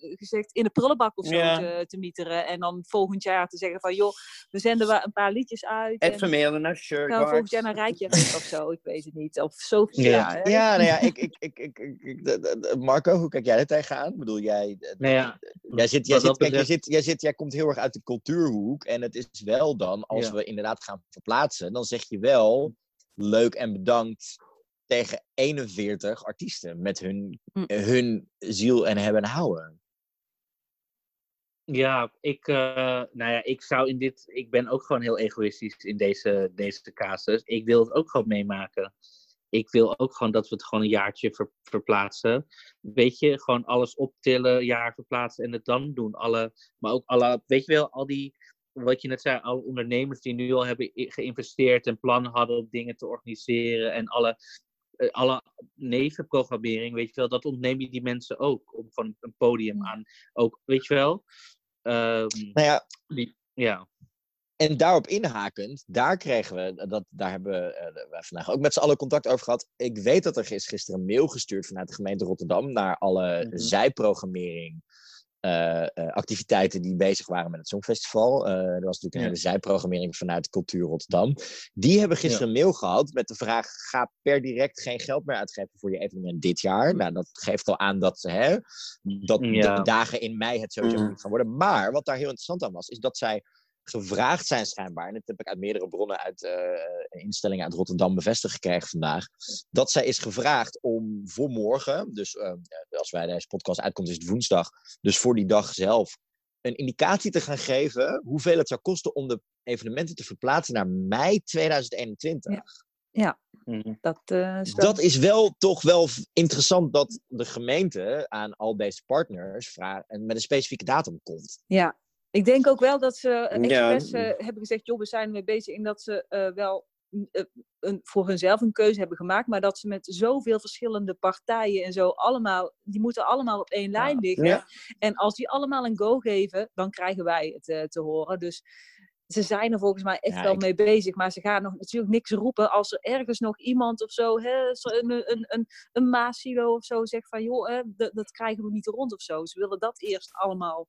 gezegd in de prullenbak of zo Ja. te, te mieteren. En dan volgend jaar te zeggen van joh, we zenden wel een paar liedjes uit. en Even mailen naar gaan we volgend jaar naar Rijkjavik of zo. Ik weet het niet. Of Sofia. Ja. hè. ja, nou ja, ik, ik, ik, ik, ik- Marco, hoe kijk jij er tegenaan? Ik bedoel, jij, Nou ja, jij, zit, jij, zit, kijk, jij, zit, jij, zit, jij komt heel erg uit de cultuurhoek. En het is wel dan, als Ja. we inderdaad gaan verplaatsen, dan zeg je wel leuk en bedankt tegen 41 artiesten met hun, Mm. hun ziel en hebben en houden. Ja, ik, eh, nou ja, ik zou in dit. Ik ben ook gewoon heel egoïstisch in deze, deze casus. Ik wil het ook gewoon meemaken. Ik wil ook gewoon dat we het gewoon een jaartje ver- verplaatsen. Weet je, gewoon alles optillen, jaar verplaatsen en het dan doen. Alle, maar ook alle, weet je wel, al die, wat je net zei, alle ondernemers die nu al hebben geïnvesteerd en plannen hadden om dingen te organiseren. En alle, eh, alle nevenprogrammering, weet je wel, dat ontneem je die mensen ook. Om gewoon een podium aan, ook, weet je wel. Ehm, Nou ja, die, ja. En daarop inhakend, daar kregen we, dat, daar hebben we eh, vandaag ook met z'n allen contact over gehad. Ik weet dat er is gisteren een mail gestuurd vanuit de gemeente Rotterdam naar alle Mhm. zijprogrammering. Eh, eh, activiteiten die bezig waren met het Songfestival. Eh, er was natuurlijk een Ja. hele zijprogrammering vanuit Cultuur Rotterdam. Die hebben gisteren een mail gehad met de vraag: ga per direct geen geld meer uitgeven voor je evenement dit jaar. Nou, dat geeft al aan dat, hè, dat Ja. de dagen in mei het sowieso Mm. niet gaan worden. Maar wat daar heel interessant aan was, is dat zij gevraagd zijn schijnbaar, en dat heb ik uit meerdere bronnen uit eh, instellingen uit Rotterdam bevestigd gekregen vandaag, dat zij is gevraagd om voor morgen, dus eh, als wij deze podcast uitkomt is het woensdag, dus voor die dag zelf, een indicatie te gaan geven hoeveel het zou kosten om de evenementen te verplaatsen naar mei 2021. Ja. Mhm. Dat, eh, is wel- Dat is wel toch wel interessant dat de gemeente aan al deze partners vraagt en met een specifieke datum komt. Ja, ik denk ook wel dat ze eh, Ja. expres eh, hebben gezegd, joh, we zijn ermee bezig in dat ze eh, wel mm, eh, een, voor hunzelf een keuze hebben gemaakt, maar dat ze met zoveel verschillende partijen en zo allemaal, die moeten allemaal op één lijn liggen. Ja. En als die allemaal een go geven, dan krijgen wij het eh, te horen. Dus ze zijn er volgens mij echt Ja, wel ik- mee bezig, maar ze gaan nog natuurlijk niks roepen als er ergens nog iemand of zo, hè, een, een, een, een Maasilo of zo zegt van, joh, hè, dat, krijgen we niet rond of zo. Ze willen dat eerst allemaal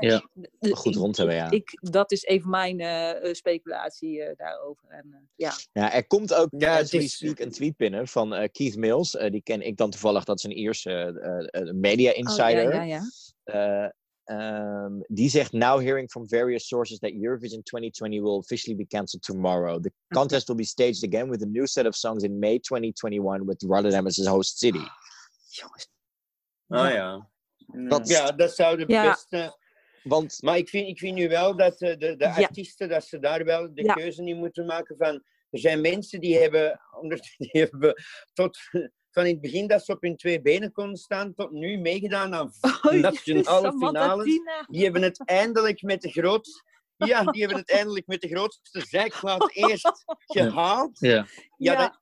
Ja. Goed rond hebben, ja. Ik, dat is even mijn eh, eh, speculatie eh, daarover. En, eh, ja. Ja, er komt ook Ja, is- speak een tweet binnen van eh, Keith Mills. Eh, die ken ik dan toevallig, dat is een Ierse media Oh, insider. ja, ja, ja. Eh, ehm, die zegt, now hearing from various sources that Eurovision 2020 will officially be cancelled tomorrow. The contest will be staged again with a new set of songs in May 2021 with Rotterdam as its host city. Jongens. Ah ja. Dat- Ja, dat zou de Ja. beste... Want Maar ik vind, ik vind nu wel dat eh, de, de Ja. artiesten, dat ze daar wel de Ja. keuze in moeten maken van... Er zijn mensen die hebben, onder, die hebben tot, van in het begin dat ze op hun twee benen konden staan, tot nu meegedaan aan Oei, nationale finales. Die hebben het eindelijk met de grootste... Ja, die hebben het eindelijk met de grootste zijkwaad eerst gehaald. Ja. Ja, Ja. Dat,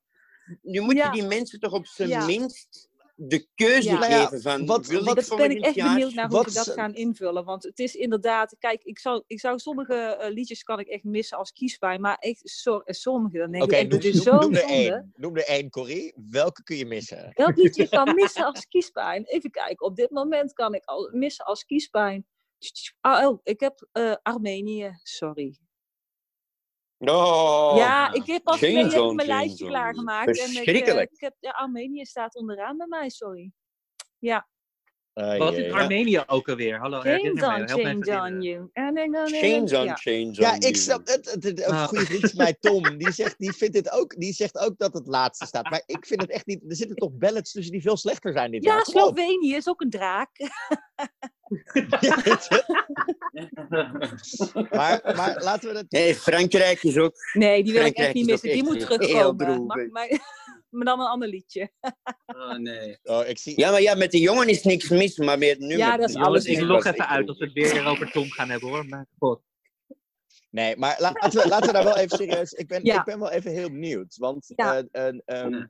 nu moet je Ja. die mensen toch op zijn Ja. minst de keuze Ja. Nou geven van... wat- wil wat- ik Dat ben ik echt jaar... benieuwd naar hoe ze dat gaan invullen. Want het is inderdaad, kijk, ik zou, ik zou sommige eh, liedjes kan ik echt missen als kiespijn. Maar echt, so, eh, sommige, dan denk ik noem, het is noem- zo noem er één. Noem er één, Corrie. Welke kun je missen? Welk liedje kan missen als kiespijn? Even kijken, op dit moment kan ik al missen als kiespijn. Ah, oh, ik heb eh, Armenië, sorry. Oh, ja, ik heb twee on, mijn lijstje klaargemaakt. En ik, eh, ik heb, ja, Armenië staat onderaan bij mij, sorry. Ja, Ah, Wat is Armenië ook alweer? Hallo, on, change on you. Change on, ja. change on. Ja, ik you. snap het. het, het- een Ah. goede vriend van mij, Tom, die zegt, die vindt dit ook, die zegt ook dat het laatste staat. Maar ik vind het echt niet. Er zitten toch ballads tussen die veel slechter zijn dit Ja. Slovenië is ook een draak. maar, maar laten we het. Nee, Frankrijk is ook... Nee, die wil ik echt niet missen. Die moet heel terugkomen. droevig. Mag, maar, maar dan een ander liedje. Oh nee. Oh, ik zie. Ja, maar ja, met de jongen is niks mis, maar het nummer... Ja, dat is alles ik log even uit als we het weer over Tom gaan hebben hoor. Maar god. Nee, maar laten we, laten we daar wel even serieus. Ik ben, Ja. ik ben wel even heel benieuwd. Want Ja. eh, eh, ehm,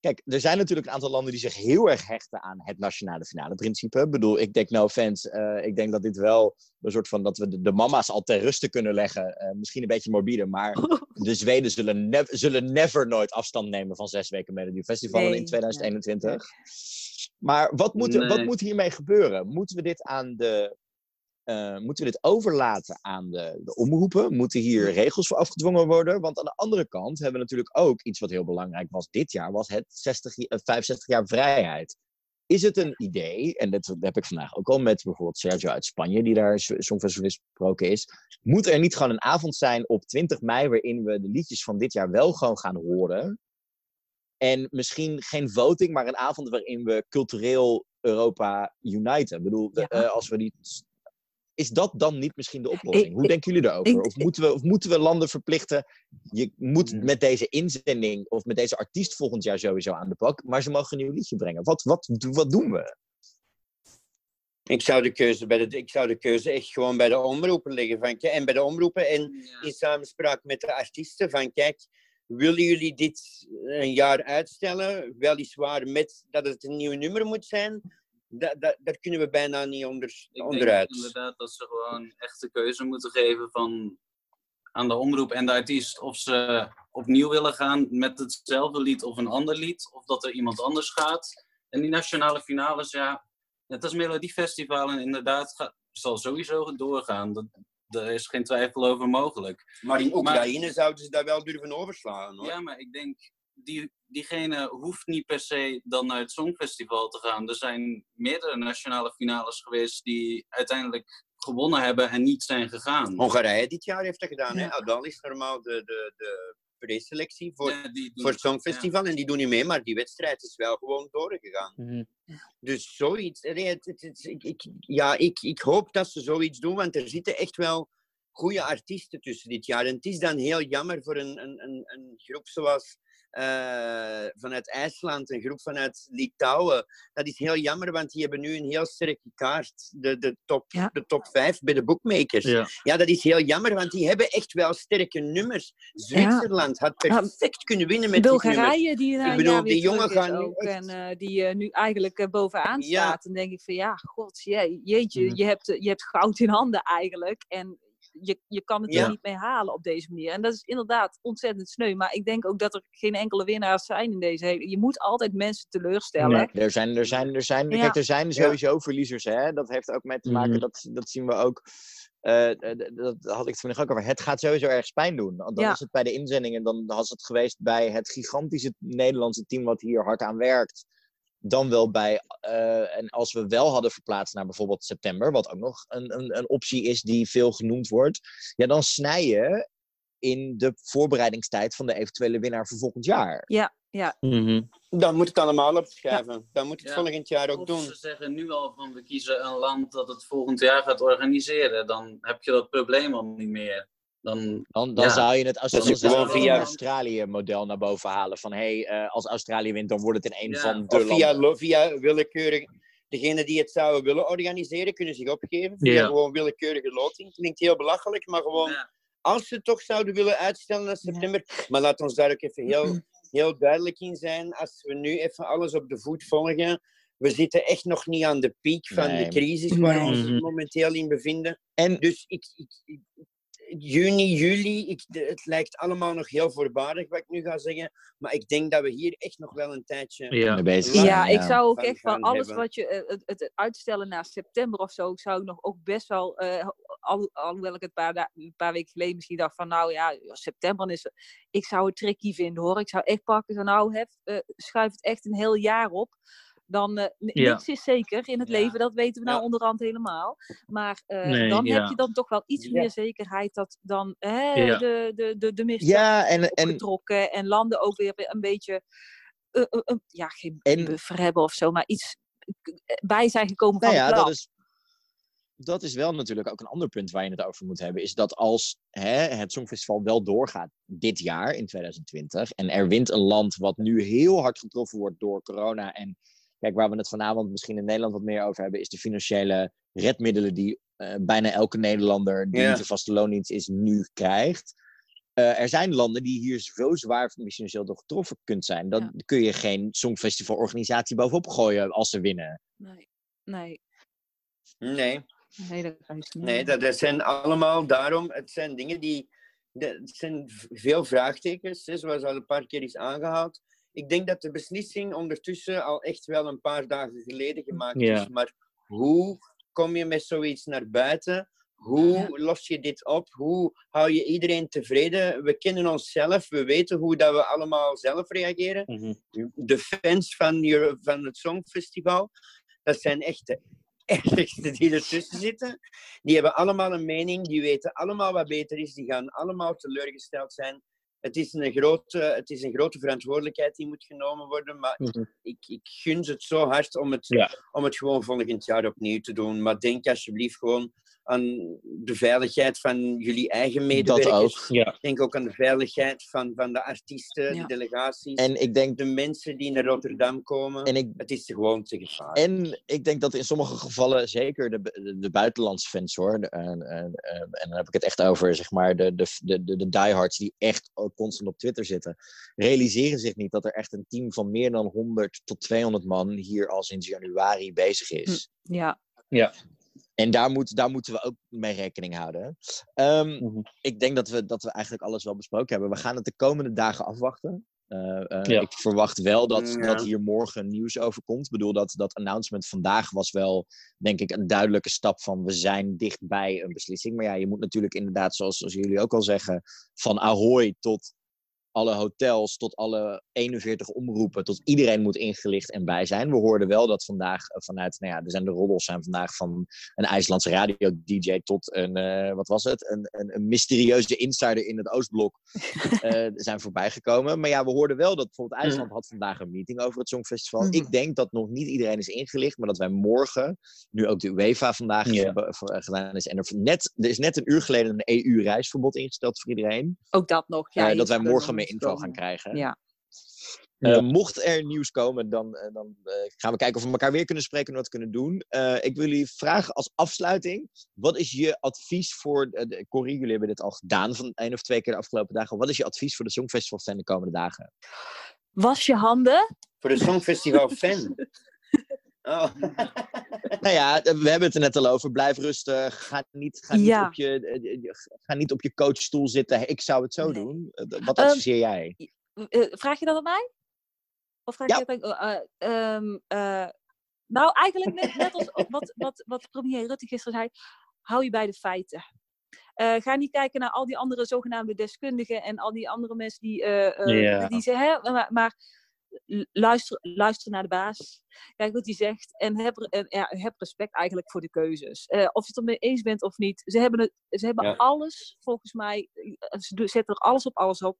kijk, er zijn natuurlijk een aantal landen die zich heel erg hechten aan het nationale finale principe. Ik bedoel, ik denk no offense. eh, ik denk dat dit wel een soort van dat we de, de mama's al ter ruste kunnen leggen. Eh, misschien een beetje morbide, maar de Zweden zullen, nev- zullen never nooit afstand nemen van zes weken Melody Festival Nee, in 2021. Maar wat moet, er, wat moet hiermee gebeuren? Moeten we dit aan de eh, moeten we dit overlaten aan de, de omroepen? Moeten hier regels voor afgedwongen worden? Want aan de andere kant hebben we natuurlijk ook iets wat heel belangrijk was dit jaar, was het 60, eh, 65 jaar vrijheid. Is het een idee, en dat heb ik vandaag ook al met bijvoorbeeld Sergio uit Spanje, die daar s- Songfestival gesproken is. Moet er niet gewoon een avond zijn op 20 mei waarin we de liedjes van dit jaar wel gewoon gaan horen? En misschien geen voting, maar een avond waarin we cultureel Europa uniten. Ik bedoel, Ja. eh, als we die is dat dan niet misschien de oplossing? Ik- Hoe ik- denken jullie daarover? ik- of, moeten we, of moeten we landen verplichten? Je moet met deze inzending of met deze artiest volgend jaar sowieso aan de pak, maar ze mogen een nieuw liedje brengen. Wat, wat, wat doen we? Ik zou, de keuze bij de, ik zou de keuze echt gewoon bij de omroepen leggen. Van, kijk, en bij de omroepen en in samenspraak met de artiesten van kijk, willen jullie dit een jaar uitstellen? Weliswaar met dat het een nieuw nummer moet zijn. Da, da, daar kunnen we bijna niet onder, Ik onderuit. denk inderdaad dat ze gewoon echt de keuze moeten geven van aan de omroep en de artiest of ze opnieuw willen gaan met hetzelfde lied of een ander lied, of dat er iemand anders gaat. En die nationale finales, ja, net als Melodiefestival en inderdaad gaat, zal sowieso doorgaan. Dat, daar is geen twijfel over mogelijk. Maar in Oekraïne zouden ze dat wel durven overslaan. Hoor. Ja, maar ik denk, die, diegene hoeft niet per se dan naar het Songfestival te gaan. Er zijn meerdere nationale finales geweest die uiteindelijk gewonnen hebben en niet zijn gegaan. Hongarije dit jaar heeft dat gedaan. Hè? Adal is normaal de, de, de preselectie voor, Ja, die doen- voor het Songfestival en die doen niet mee, maar die wedstrijd is wel gewoon doorgegaan. Mhm. Dus zoiets. nee, het- het- het- ik, ik, ja, ik, ik hoop dat ze zoiets doen, want er zitten echt wel goede artiesten tussen dit jaar. En het is dan heel jammer voor een, een, een, een groep zoals eh, vanuit IJsland, een groep vanuit Litouwen. Dat is heel jammer, want die hebben nu een heel sterke kaart. De, de, top, Ja. de top 5 bij de bookmakers. Ja. Ja, dat is heel jammer, want die hebben echt wel sterke nummers. Zwitserland had perfect kunnen winnen met dit nummer. Bulgarije, die na Ik bedoel, die jongen gaan nu ook. echt- En eh, die eh, nu eigenlijk eh, bovenaan Ja. staat. Dan denk ik van ja, god, je, jeetje, Mhm. je, hebt, eh, je hebt goud in handen eigenlijk. En je, je kan het Ja. er niet mee halen op deze manier. En dat is inderdaad ontzettend sneu. Maar ik denk ook dat er geen enkele winnaars zijn in deze hele... Je moet altijd mensen teleurstellen. Nee. Er zijn, er zijn, er zijn, Ja. kijk, er zijn sowieso verliezers. Hè? Dat heeft ook mee te maken, Mhm. dat, dat zien we ook. eh, dat had ik het vandaag ook over. Het gaat sowieso ergens pijn doen. Want Dan Ja. is het bij de inzendingen, dan was het geweest bij het gigantische Nederlandse team wat hier hard aan werkt. Dan wel bij. eh, en als we wel hadden verplaatst naar bijvoorbeeld september, wat ook nog een, een, een optie is die veel genoemd wordt, ja, dan snij je in de voorbereidingstijd van de eventuele winnaar voor volgend jaar. Ja, ja. Mhm. Dan moet het allemaal opschrijven. Dan moet het Ja. volgend jaar ook Of doen. ze zeggen nu al van we kiezen een land dat het volgend jaar gaat organiseren. Dan heb je dat probleem al niet meer. Dan, Dan, dan Ja. zou je het als dan zou je via- Australië-model naar boven halen. Van hé, hey, eh, als Australië wint, dan wordt het in een Ja. van de Of via, landen. via willekeurig... Degenen die het zouden willen organiseren, kunnen zich opgeven. Via Ja. gewoon willekeurige loting. Klinkt heel belachelijk, maar gewoon... ja. Als ze het toch zouden willen uitstellen naar september... Maar laat ons daar ook even heel, heel duidelijk in zijn. Als we nu even alles op de voet volgen... We zitten echt nog niet aan de piek van Nee. de crisis waar we ons momenteel in bevinden. En Dus ik, ik, ik- juni, juli, ik, het lijkt allemaal nog heel voorbarig wat ik nu ga zeggen. Maar ik denk dat we hier echt nog wel een tijdje... Ja. mee bezig Ja, zijn, Ja, ik zou ook van echt van alles hebben. wat je, eh, het, het uitstellen naar september of zo, ik zou nog ook best wel, eh, al, alhoewel ik het een paar, een paar weken geleden misschien dacht van, nou ja, september is, ik zou het tricky vinden hoor. Ik zou echt pakken van, nou, hef, eh, schuif het echt een heel jaar op. Dan, eh, n- Ja. niks is zeker in het Ja. leven, dat weten we nou Ja. onderhand helemaal. Maar eh, Nee, dan ja. heb je dan toch wel iets Ja. meer zekerheid dat dan hè, Ja. de, de, de, de mist Ja, en, en, opgetrokken en landen ook weer een beetje, eh, ja, geen En- buffer hebben of zo, maar iets bij zijn gekomen nou van ja, de dat is, dat is wel natuurlijk ook een ander punt waar je het over moet hebben. Is dat als hè, het Songfestival wel doorgaat dit jaar, in 2020, en er wint een land wat nu heel hard getroffen wordt door corona. En kijk, waar we het vanavond misschien in Nederland wat meer over hebben, is de financiële redmiddelen die eh, bijna elke Nederlander die niet een vaste loondienst is, nu krijgt. Eh, er zijn landen die hier zo zwaar financieel door getroffen kunt zijn. Dan Ja. kun je geen Songfestival-organisatie bovenop gooien als ze winnen. Nee, nee, Nee, nee, dat kan niet. nee dat, dat zijn allemaal daarom... Het zijn dingen die... de- Het zijn veel vraagtekens, hè, zoals al een paar keer is aangehaald. Ik denk dat de beslissing ondertussen al echt wel een paar dagen geleden gemaakt Ja. is. Maar hoe kom je met zoiets naar buiten? Hoe Ja. los je dit op? Hoe hou je iedereen tevreden? We kennen onszelf, we weten hoe dat we allemaal zelf reageren. Mhm. de fans van, Euro- van het Songfestival, dat zijn echt de ergste die ertussen zitten. Die hebben allemaal een mening, die weten allemaal wat beter is, die gaan allemaal teleurgesteld zijn. Het is een grote, het is een grote verantwoordelijkheid die moet genomen worden, maar Mhm. ik, ik gun ze het zo hard om het, Ja. om het gewoon volgend jaar opnieuw te doen. Maar denk alsjeblieft gewoon aan de veiligheid van jullie eigen medewerkers. ook. Ja. Denk ook aan de veiligheid van, van de artiesten, Ja. de delegaties En ik denk, de mensen die naar Rotterdam komen. en ik, Het is gewoon te gevaarlijk. En ik denk dat in sommige gevallen, zeker de, de, de buitenlandse fans hoor, de- en, en, en en dan heb ik het echt over zeg maar de, de, de, de, diehards die echt ook constant op Twitter zitten, realiseren zich niet dat er echt een team van meer dan 100 tot 200 man hier al sinds januari bezig is. Ja, En daar, moet, daar moeten we ook mee rekening houden. Ehm, Mhm. Ik denk dat we, dat we eigenlijk alles wel besproken hebben. We gaan het de komende dagen afwachten. Eh, eh, Ja. Ik verwacht wel dat, Ja. dat hier morgen nieuws over komt. Ik bedoel, dat, dat announcement vandaag was wel, denk ik, een duidelijke stap van we zijn dichtbij een beslissing. Maar ja, je moet natuurlijk inderdaad, zoals, zoals jullie ook al zeggen, van Ahoy tot alle hotels, tot alle 41 omroepen, tot iedereen moet ingelicht en bij zijn. We hoorden wel dat vandaag eh, vanuit, nou ja, er zijn de roddels zijn vandaag van een IJslandse radio-dj tot een, eh, wat was het, een, een, een mysterieuze insider in het Oostblok eh, zijn voorbijgekomen. Maar ja, we hoorden wel dat bijvoorbeeld IJsland had vandaag een meeting over het Songfestival. Mhm. Ik denk dat nog niet iedereen is ingelicht, maar dat wij morgen, nu ook de UEFA vandaag gedaan is, en er, net, er is net een uur geleden een EU-reisverbod ingesteld voor iedereen, ook dat nog. Ja, dat wij morgen meer info komen. gaan krijgen. Ja. Eh, Ja. mocht er nieuws komen, dan, eh, dan eh, gaan we kijken of we elkaar weer kunnen spreken en wat we kunnen doen. Eh, ik wil jullie vragen als afsluiting. Wat is je advies voor... de, Corrie, jullie hebben dit al gedaan van één of twee keer de afgelopen dagen. Wat is je advies voor de Songfestival fan de komende dagen? Was je handen? Voor de Songfestival fan. Oh. nou ja, eh, we hebben het er net al over. Blijf rustig. Ga niet, ga niet, Ja. op, je, eh, eh, ga niet op je coachstoel zitten. Ik zou het zo Nee. doen. Eh, wat Ehm, adviseer jij? Eh, vraag je dat aan mij? Of vraag Ja. je dat aan... eh, ehm, eh, nou, eigenlijk net, net als wat, wat, wat premier Rutte gisteren zei. Hou je bij de feiten. Eh, ga niet kijken naar al die andere zogenaamde deskundigen en al die andere mensen die, eh, eh, die ze hè, maar, maar luister, luister naar de baas. Kijk wat hij zegt. En heb, en, ja, heb respect eigenlijk voor de keuzes. Eh, of je het ermee eens bent of niet. Ze hebben, het, ze hebben Ja. alles, volgens mij. eh, Ze zetten er alles op alles op.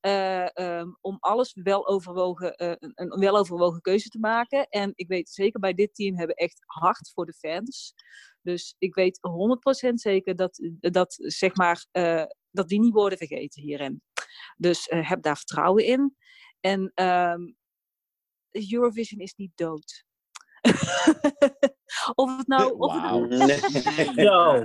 eh, ehm, om alles wel overwogen, een, een weloverwogen keuze te maken. En ik weet zeker bij dit team hebben echt hard voor de fans. Dus ik weet 100% zeker dat, dat, zeg maar, dat die niet worden vergeten hierin. Dus heb daar vertrouwen in. En ehm, Eurovision is niet dood. of het nou. Of het, Wauw. Nee. Zo.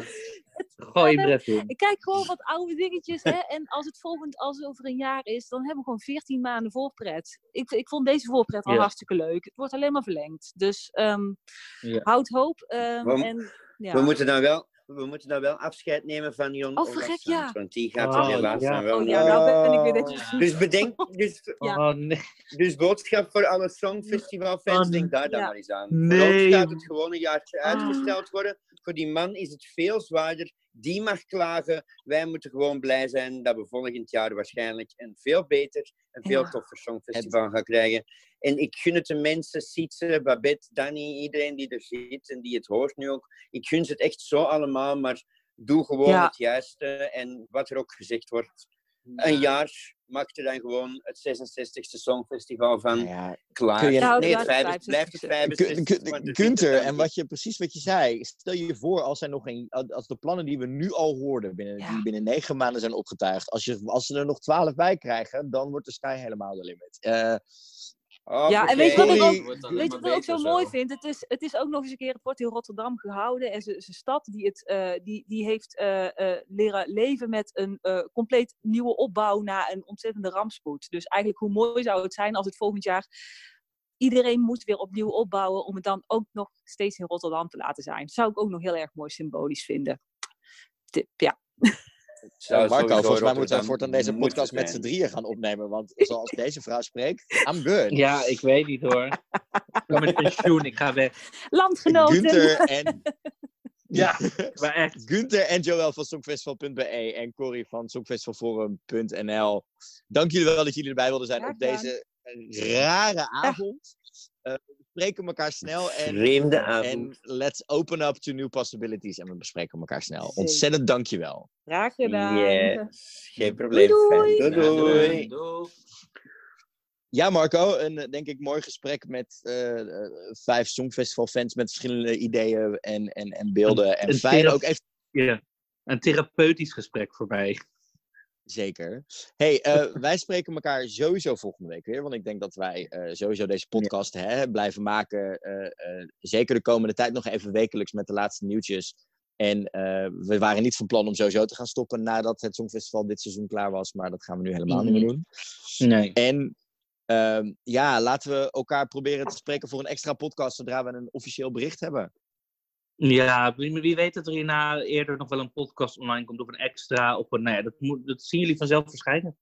Gooi in. ik kijk gewoon wat oude dingetjes. Hè? En als het volgend, als het over een jaar is, dan hebben we gewoon 14 maanden voorpret. Ik, ik vond deze voorpret al Ja. hartstikke leuk. Het wordt alleen maar verlengd. Dus ehm Ja. houd hoop. ehm, We- en, ja. We, moeten dan wel, we moeten dan wel afscheid nemen van Jon Oh, vergek, ja. Want die gaat Oh, er helaas ja. dan wel Oh niet. ja, nou ben ik weer Oh. Dus bedenk, dus, Ja. Oh nee. dus boodschap voor alle Songfestivalfans, Oh, denk daar dan ja. maar eens aan. Nee. Gaat het gewoon een jaartje Ah. uitgesteld worden. Voor die man is het veel zwaarder. Die mag klagen. Wij moeten gewoon blij zijn dat we volgend jaar waarschijnlijk een veel beter en veel Ja. toffer Songfestival gaan krijgen. En ik gun het de mensen, Sietse, Babette, Danny, iedereen die er zit en die het hoort nu ook. Ik gun ze het echt zo allemaal, maar doe gewoon Ja. het juiste. En wat er ook gezegd wordt, een jaar maakt er dan gewoon het 66e Songfestival van Nou ja, klaar. kun je- Nou, nee, het blijft vijf- blijft het 65e. 65. Gu- want Gu- er Gunther, zitten en wat je, precies wat je zei, stel je voor als, er nog een, als de plannen die we nu al hoorden, binnen, Ja. die binnen negen maanden zijn opgetuigd, als, je, als ze er nog twaalf bij krijgen, dan wordt de sky helemaal de limit. Eh, Oh, Ja, en weet je wat ik ook, weet je maar wat ik ook zo beter mooi vind? Het is, het is ook nog eens een keer, het wordt in Rotterdam gehouden. En zijn stad die, het, eh, die, die heeft eh, eh, leren leven met een eh, compleet nieuwe opbouw na een ontzettende rampspoed. Dus eigenlijk hoe mooi zou het zijn als het volgend jaar iedereen moet weer opnieuw opbouwen om het dan ook nog steeds in Rotterdam te laten zijn. Dat zou ik ook nog heel erg mooi symbolisch vinden. Tip, ja. Zou Marco, sowieso volgens mij moeten we voortaan deze podcast met z'n drieën gaan opnemen. Want zoals deze vrouw spreekt, I'm good. Ja, ik weet niet hoor. Ik ben met pensioen, ik ga weg. Landgenoten! Gunther en, Ja, maar echt. Gunther en Joël van Songfestival.be en Corrie van Songfestivalforum.nl. Dank jullie wel dat jullie erbij wilden zijn op deze eh, rare avond. Eh, we spreken elkaar snel en Vreemde avond. En let's open up to new possibilities. En we bespreken elkaar snel. Zeker. Ontzettend dankjewel. Graag gedaan. Yes. Geen probleem. Doei, Fijn. doei. Doei, doei. Doei. Ja, Marco, een denk ik mooi gesprek met eh, eh, vijf Songfestival-fans met verschillende ideeën en, en, en beelden. En fijn ook even Ja. Een therapeutisch gesprek voor mij. Zeker. Hey, eh, wij spreken elkaar sowieso volgende week weer. Want ik denk dat wij eh, sowieso deze podcast hè, blijven maken. eh, zeker de komende tijd nog even wekelijks met de laatste nieuwtjes. En we waren niet van plan om sowieso te gaan stoppen nadat het Songfestival dit seizoen klaar was. Maar dat gaan we nu helemaal niet meer doen. Nee. En ehm, ja, laten we elkaar proberen te spreken voor een extra podcast zodra we een officieel bericht hebben. Ja, wie, wie weet dat er hierna eerder nog wel een podcast online komt of een extra. Of een, nou ja, dat, moet, dat zien jullie vanzelf verschijnen.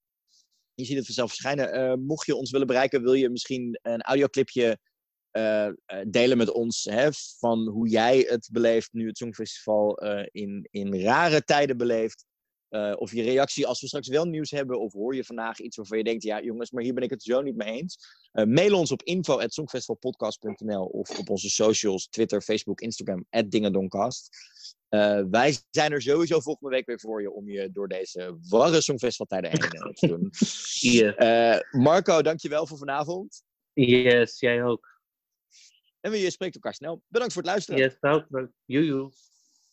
Je ziet het vanzelf verschijnen. Eh, mocht je ons willen bereiken, wil je misschien een audioclipje eh, eh, delen met ons. Hè, van hoe jij het beleeft nu het Songfestival in, in rare tijden beleeft. Eh, of je reactie als we straks wel nieuws hebben. Of hoor je vandaag iets waarvan je denkt, ja jongens, maar hier ben ik het zo niet mee eens. Eh, mail ons op info.songfestivalpodcast.nl of op onze socials, Twitter, Facebook, Instagram, @dingedoncast. Eh, wij zijn er sowieso volgende week weer voor je om je door deze warre Songfestivaltijden heen te doen. Yes. Eh, Marco, dankjewel voor vanavond. yes, jij ook. En we spreken elkaar snel. Bedankt voor het luisteren. Yes, ook. Joejoe.